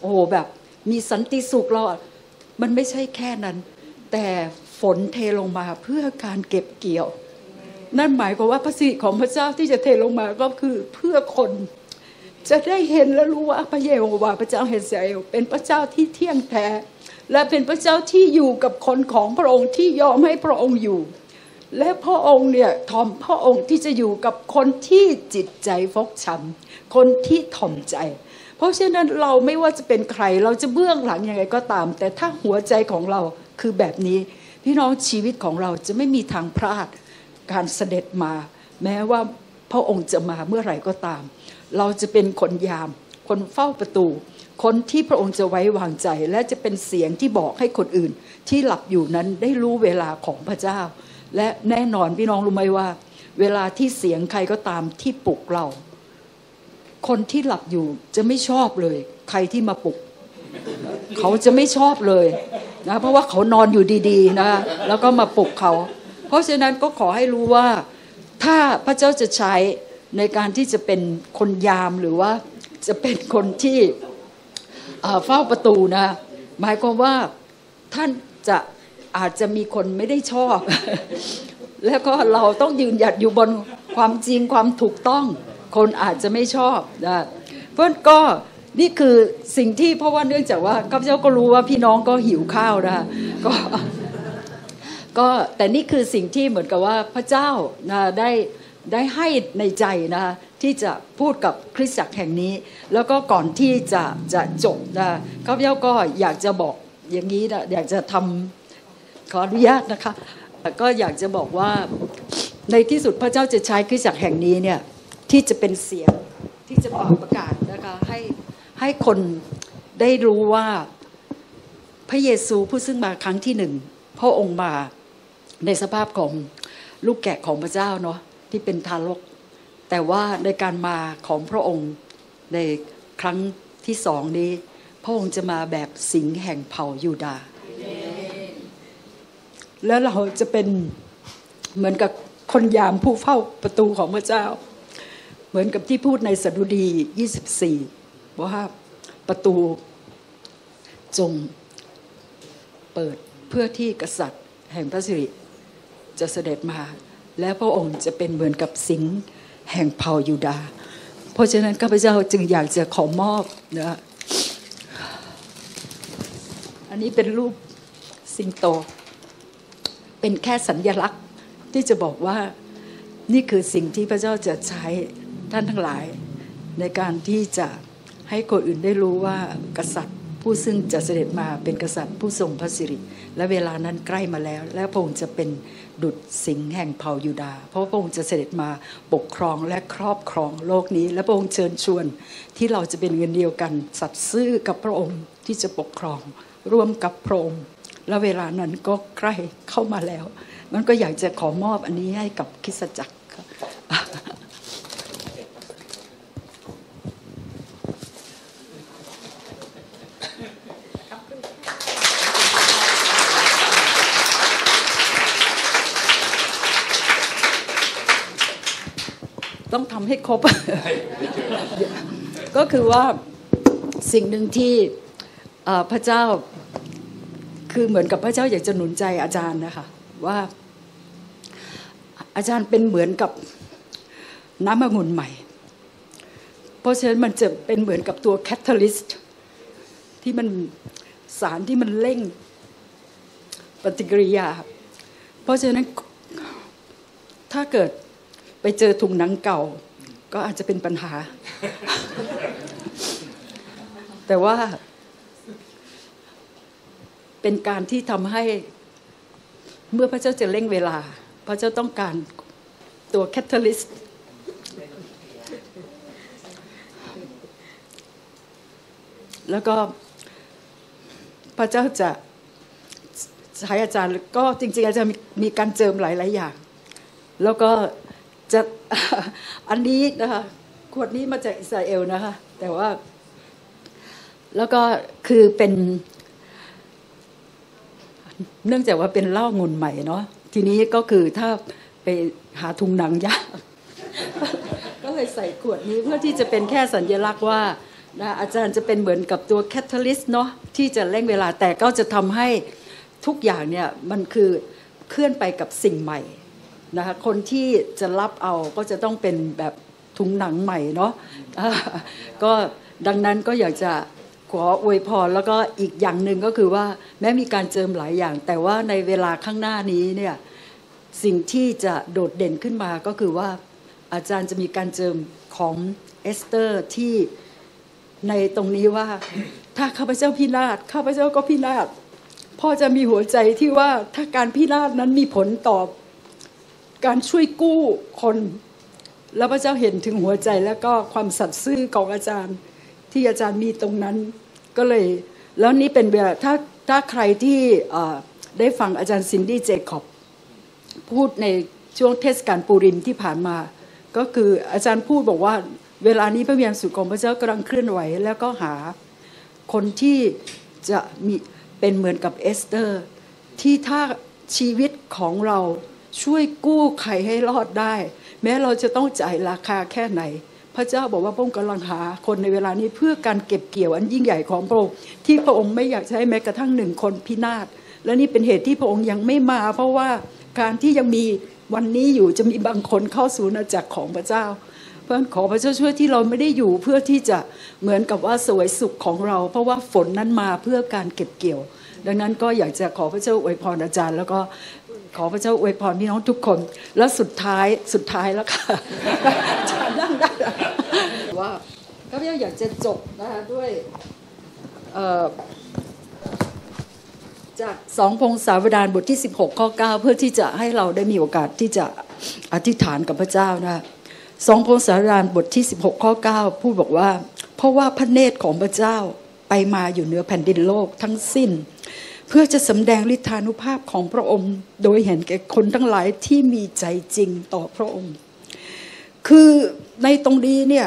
โอ้โหแบบมีสันติสุขเรา มันไม่ใช่แค่นั้น แต่ ฝนเทลงมาเพื่อการเก็บเกี่ยว นั่นหมายความว่าพระสิริของพระเจ้าที่จะเทลงมาก็คือเพื่อคน จะได้เห็นและรู้ว่าพระเยโฮวาห์พระเจ้าเฮเซลเป็นพระเจ้าที่เที่ยงแท้และเป็นพระเจ้าที่อยู่กับคนของพระองค์ที่ยอมให้พระองค์อยู่ และพระองค์เนี่ยทอมพระองค์ที่จะอยู่กับคนที่จิตใจฟกช้ำคนที่ถ่อมใจ เพราะฉะนั้นเราไม่ว่าจะเป็นใครเราจะเบื้องหลังยังไงก็ตาม แต่ถ้าหัวใจของเราคือแบบนี้ พี่น้องชีวิตของเราจะไม่มีทางพลาดการเสด็จมา แม้ว่าพระองค์จะมาเมื่อไหร่ก็ตาม เราจะเป็นคนยาม คนเฝ้าประตู คนที่พระองค์จะไว้วางใจ และจะเป็นเสียงที่บอกให้คนอื่น ที่หลับอยู่นั้นได้รู้เวลาของพระเจ้า และแน่นอนพี่น้องรู้ไหมว่า เวลาที่เสียงใครก็ตามที่ปลุกเรา คนที่หลับอยู่จะไม่ชอบเลย ใครที่มาปลุก เขาจะไม่ชอบเลย นะเพราะว่าเขานอนอยู่ดีๆนะแล้วก็มาปลุกเขา เพราะฉะนั้นก็ขอให้รู้ว่าถ้าพระเจ้าจะใช้ในการที่จะเป็นคนยามหรือว่าจะเป็นคนที่เฝ้าประตูนะ หมายความว่าท่านจะอาจจะมีคนไม่ได้ชอบ แล้วก็เราต้องยืนหยัดอยู่บนความจริงความถูกต้อง คนอาจจะไม่ชอบนะเพราะก็ นี่คือสิ่งที่เพราะว่าเนื่องจากว่าข้าพเจ้าก็รู้ว่าพี่น้องก็หิวข้าวนะก็ก็แต่นี่คือสิ่งที่เหมือนกับว่าพระเจ้านะได้ได้ให้ในใจนะที่จะพูดกับคริสตจักรแห่งนี้ แล้วก็ก่อนที่จะจะจบนะข้าพเจ้าก็อยากจะบอกอย่างนี้นะอยากจะทำขออนุญาตนะคะก็อยากจะบอกว่าในที่สุดพระเจ้าจะใช้คริสตจักรแห่งนี้เนี่ยที่จะเป็นเสียงที่จะเป่าประกาศนะคะให้ ให้คนได้รู้ว่าพระเยซูผู้ซึ่งมาครั้งที่หนึ่งพระองค์มาในสภาพของลูกแกะของพระเจ้าเนาะที่เป็นทารก แต่ว่าในการมาของพระองค์ในครั้งที่สองนี้ พระองค์จะมาแบบสิงแห่งเผ่ายูดาห์แล้วเราจะเป็นเหมือนกับคนยามผู้เฝ้าประตูของพระเจ้า เหมือนกับที่พูดในสดุดี 24 ว่าประตูจงเปิดเพื่อที่กษัตริย์แห่งพระสิริจะเสด็จมา และพระองค์จะเป็นเหมือนกับสิงห์แห่งเผ่ายูดา เพราะฉะนั้นข้าพเจ้าจึงอยากจะขอมอบนะอันนี้เป็นรูปสิงโต เป็นแค่สัญญลักษณ์ที่จะบอกว่านี่คือสิ่งที่พระเจ้าจะใช้ท่านทั้งหลายในการที่จะ ให้คนอื่นได้รู้ว่ากษัตริย์ ผู้ซึ่งจะเสด็จมาเป็นกษัตริย์ผู้ทรงพระสิริ และเวลานั้นใกล้มาแล้ว และพระองค์จะเป็นดุจสิงห์แห่งเผ่ายูดาห์เพราะพระองค์จะเสด็จมาปกครองและครอบครองโลกนี้ และพระองค์เชิญชวน ที่เราจะเป็นเงินเดียวกัน สัตย์ซื่อกับพระองค์ที่จะปกครอง ร่วมกับพระองค์และเวลานั้นก็ใกล้เข้ามาแล้ว มันก็อยากจะขอมอบอันนี้ให้กับคิสจักรครับ ข ต้องทำ ให้ครบ ก็คือว่าสิ่งหนึ่งที่เอ่อพระเจ้าคือเหมือนกับพระเจ้าอยากจะหนุนใจอาจารย์นะคะว่าอาจารย์เป็นเหมือนกับน้ำองุ่นใหม่ เพราะฉะนั้นมันจะเป็นเหมือนกับตัวแคตตาลิสต์ที่มันสารที่มันเร่งปฏิกิริยา เพราะฉะนั้นถ้าเกิดไปเจอถุงหนังเก่า ก็อาจจะเป็นปัญหา แต่ว่า เป็นการที่ทำให้เมื่อพระเจ้าจะเร่งเวลา พระเจ้าต้องการตัวแคตตาลิสต์แล้วก็พระเจ้าจะใช้อาจารย์ก็จริงๆอาจารย์มีมีการเจิมหลายๆอย่าง แล้วก็ จะอันนี้นะคะขวดนี้มาจากอิสราเอลนะคะ แต่ว่า แล้วก็คือเป็น เนื่องจากว่าเป็นเหล้างุนใหม่เนาะทีนี้ก็คือถ้าไปหาถุงหนังยากก็เลยใส่ขวดนี้เพื่อที่จะเป็นแค่สัญลักษณ์ว่านะอาจารย์จะเป็นเหมือนกับตัวแคตตาลิสต์เนาะที่จะเร่งเวลาแต่ก็จะทำให้ทุกอย่างเนี่ยมันคือเคลื่อนไปกับสิ่งใหม่ นะคะคนที่จะรับเอาก็จะต้องเป็นแบบถุงหนังใหม่เนาะก็ดังนั้นก็อยากจะขออวยพรแล้วก็อีกอย่างหนึ่งก็คือว่าแม้มีการเจิมหลายอย่าง แต่ว่าในเวลาข้างหน้านี้เนี่ยสิ่งที่จะโดดเด่นขึ้นมาก็คือว่าอาจารย์จะมีการเจิมของเอสเธอร์ที่ในตรงนี้ว่า ถ้าข้าพเจ้าพินาศข้าพเจ้าก็พินาศพ่อจะมีหัวใจที่ว่าถ้าการพินาศนั้นมีผลต่อ การช่วยกู้คน แล้วพระเจ้าเห็นถึงหัวใจแล้วก็ความสัตย์ซื่อของอาจารย์ที่อาจารย์มีตรงนั้น ก็เลย แล้วนี่เป็นเวลาถ้าถ้าใครที่ได้ฟังอาจารย์ซินดี้เจคอบส์พูดในช่วงเทศกาลปูริมที่ผ่านมา ก็คืออาจารย์พูดบอกว่าเวลานี้พระวิญญาณสุดของพระเจ้ากำลังเคลื่อนไหว แล้วก็หาคนที่จะมีเป็นเหมือนกับเอสเตอร์ ที่ถ้าชีวิตของเรา ช่วยกู้ใครให้รอดได้ แม้เราจะต้องจ่ายราคาแค่ไหน พระเจ้าบอกว่าพระองค์กำลังหาคนในเวลานี้เพื่อการเก็บเกี่ยวอันยิ่งใหญ่ของพระองค์ที่พระองค์ไม่อยากให้แม้กระทั่งหนึ่งคนพินาศและนี่เป็นเหตุที่พระองค์ยังไม่มา เพราะว่าการที่ยังมีวันนี้อยู่จะมีบางคนเข้าสู่อาณาจักรของพระเจ้า เพราะฉะนั้นขอพระเจ้าช่วยที่เราไม่ได้อยู่เพื่อที่จะเหมือนกับว่าสวยสุขของเรา เพราะว่าฝนนั้นมาเพื่อการเก็บเกี่ยว ดังนั้นก็อยากจะขอพระเจ้าอวยพรอาจารย์ แล้วก็ ขอพระเจ้าอวยพรพี่น้องทุกคน แล้วสุดท้ายสุดท้ายแล้วค่ะจานั่งได้ว่าข้าพเจ้าอยากจะจบนะคะด้วยจากสองพงศาวดารบทที่ 16 ข้อ 9 เพื่อที่จะให้เราได้มีโอกาสที่จะอธิษฐานกับพระเจ้านะสองพงศาวดารบทที่ 16 ข้อ 9 พูดบอกว่า เพราะว่าพระเนตรของพระเจ้าไปมาอยู่เหนือแผ่นดินโลกทั้งสิ้น เพื่อจะสำแดงฤทธานุภาพของพระองค์ โดยเห็นแก่คนทั้งหลายที่มีใจจริงต่อพระองค์ คือในตรงนี้เนี่ย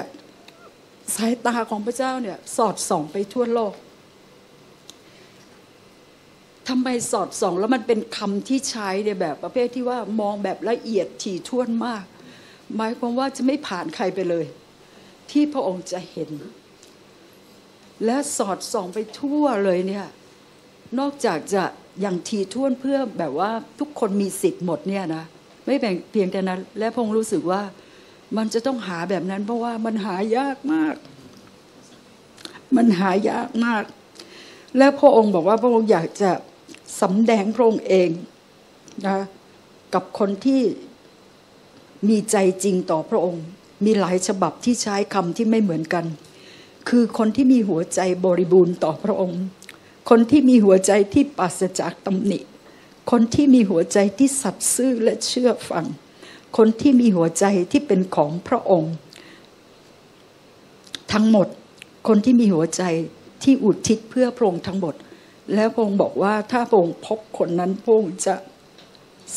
สายตาของพระเจ้าเนี่ยสอดส่องไปทั่วโลกทำไมสอดส่องแล้วมันเป็นคำที่ใช้ในแบบประเภทที่ว่ามองแบบละเอียดถี่ถ้วนมาก หมายความว่าจะไม่ผ่านใครไปเลย ที่พระองค์จะเห็น และสอดส่องไปทั่วเลยเนี่ย นอกจากจะอย่างทีท่วนเพื่อแบบว่าทุกคนมีสิทธิ์หมดเนี่ยนะไม่แบ่งเพียงแต่นั้น และพงรู้สึกว่ามันจะต้องหาแบบนั้น เพราะว่ามันหายากมาก มันหายากมาก และพระองค์บอกว่าพระองค์อยากจะสำแดงพระองค์เองนะกับคนที่มีใจจริงต่อพระองค์ มีหลายฉบับที่ใช้คำที่ไม่เหมือนกัน คือคนที่มีหัวใจบริบูรณ์ต่อพระองค์ คนที่มีหัวใจที่ปราศจากตำหนิ คนที่มีหัวใจที่สัตย์ซื่อและเชื่อฟัง คนที่มีหัวใจที่เป็นของพระองค์ ทั้งหมด คนที่มีหัวใจที่อุทิศเพื่อพระองค์ทั้งหมด แล้วพระองค์บอกว่าถ้าพระองค์พบคนนั้นพระองค์จะ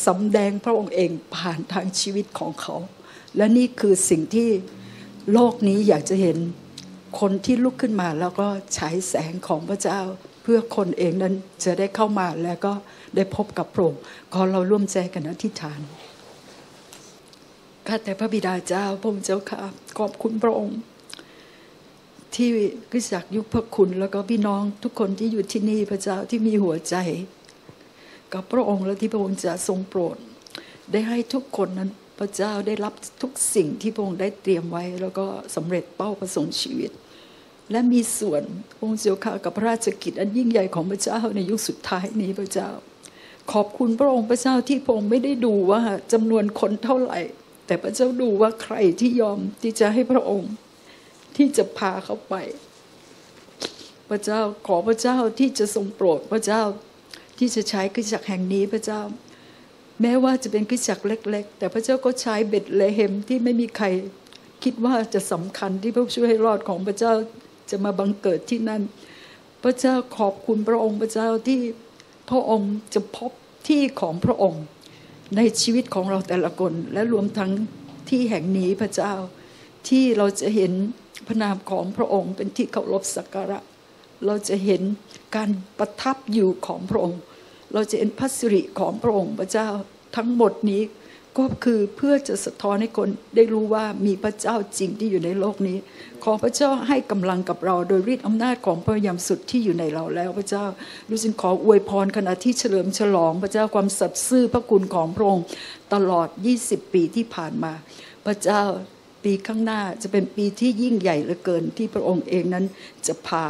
สำแดงพระองค์เองผ่านทางชีวิตของเขา และนี่คือสิ่งที่โลกนี้อยากจะเห็นคนที่ลุกขึ้นมาแล้วก็ฉายแสงของพระเจ้า เพื่อคนเองนั้นจะได้เข้ามาแล้วก็ได้พบกับพระองค์ขอเราร่วมใจกันอธิษฐานข้าแต่พระบิดาเจ้าพระองค์เจ้าค่ะขอบคุณพระองค์ ที่คริสตจักรยุคพระคุณ แล้วก็พี่น้องทุกคนที่อยู่ที่นี่พระเจ้าที่มีหัวใจ กับพระองค์และที่พระองค์จะทรงโปรด ได้ให้ทุกคนนั้นพระเจ้าได้รับทุกสิ่งที่พระองค์ได้เตรียมไว้ แล้วก็สำเร็จเป้าประสงค์ชีวิต และมีส่วนองค์เจ้าค่ะกับพระราชกิจ อันยิ่งใหญ่ของพระเจ้าในยุคสุดท้ายนี้พระเจ้า ขอบคุณพระองค์พระเจ้าที่พระองค์ไม่ได้ดูว่าจำนวนคนเท่าไหร่ แต่พระเจ้าดูว่าใครที่ยอมที่จะให้พระองค์ที่จะพาเขาไป พระเจ้าขอพระเจ้าที่จะทรงโปรดพระเจ้าที่จะใช้คริสตจักรแห่งนี้พระเจ้า แม้ว่าจะเป็นคริสตจักรเล็ก ๆ แต่พระเจ้าก็ใช้เบ็ดเลเฮมที่ไม่มีใครคิดว่าจะสำคัญที่พระช่วยให้รอดของพระเจ้า จะมาบังเกิดที่นั่น พระเจ้าขอบคุณพระองค์พระเจ้าที่พระองค์จะพบที่ของพระองค์ ในชีวิตของเราแต่ละคนและรวมทั้งที่แห่งนี้พระเจ้า ที่เราจะเห็นพระนามของพระองค์เป็นที่เคารพสักการะ เราจะเห็นการประทับอยู่ของพระองค์ เราจะเห็นพระสิริของพระองค์พระเจ้าทั้งหมดนี้ ก็คือเพื่อจะสะท้อนให้คนได้รู้ว่ามีพระเจ้าจริงที่อยู่ในโลกนี้ ขอพระเจ้าให้กำลังกับเรา โดยฤทธิ์อำนาจของพระยามสุดที่อยู่ในเราแล้วพระเจ้าดูสิขออวยพรขณะที่เฉลิมฉลอง พระเจ้าความสัตย์ซื่อพระคุณของพระองค์ตลอด 20 ปีที่ผ่านมา พระเจ้าปีข้างหน้าจะเป็นปีที่ยิ่งใหญ่เหลือเกินที่พระองค์เองนั้นจะพา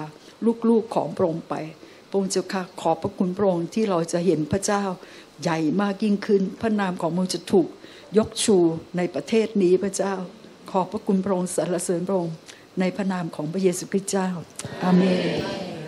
ลูกๆของพระองค์ไปพระองค์เจ้าค่ะขอบพระคุณพระองค์ที่เราจะเห็นพระเจ้า ใหญ่มากยิ่งขึ้น พระนามของมึงจะถูกยกชูในประเทศนี้พระเจ้า ขอบพระคุณพระองค์สรรเสริญพระองค์ในพระนามของพระเยซูคริสต์เจ้า อาเมน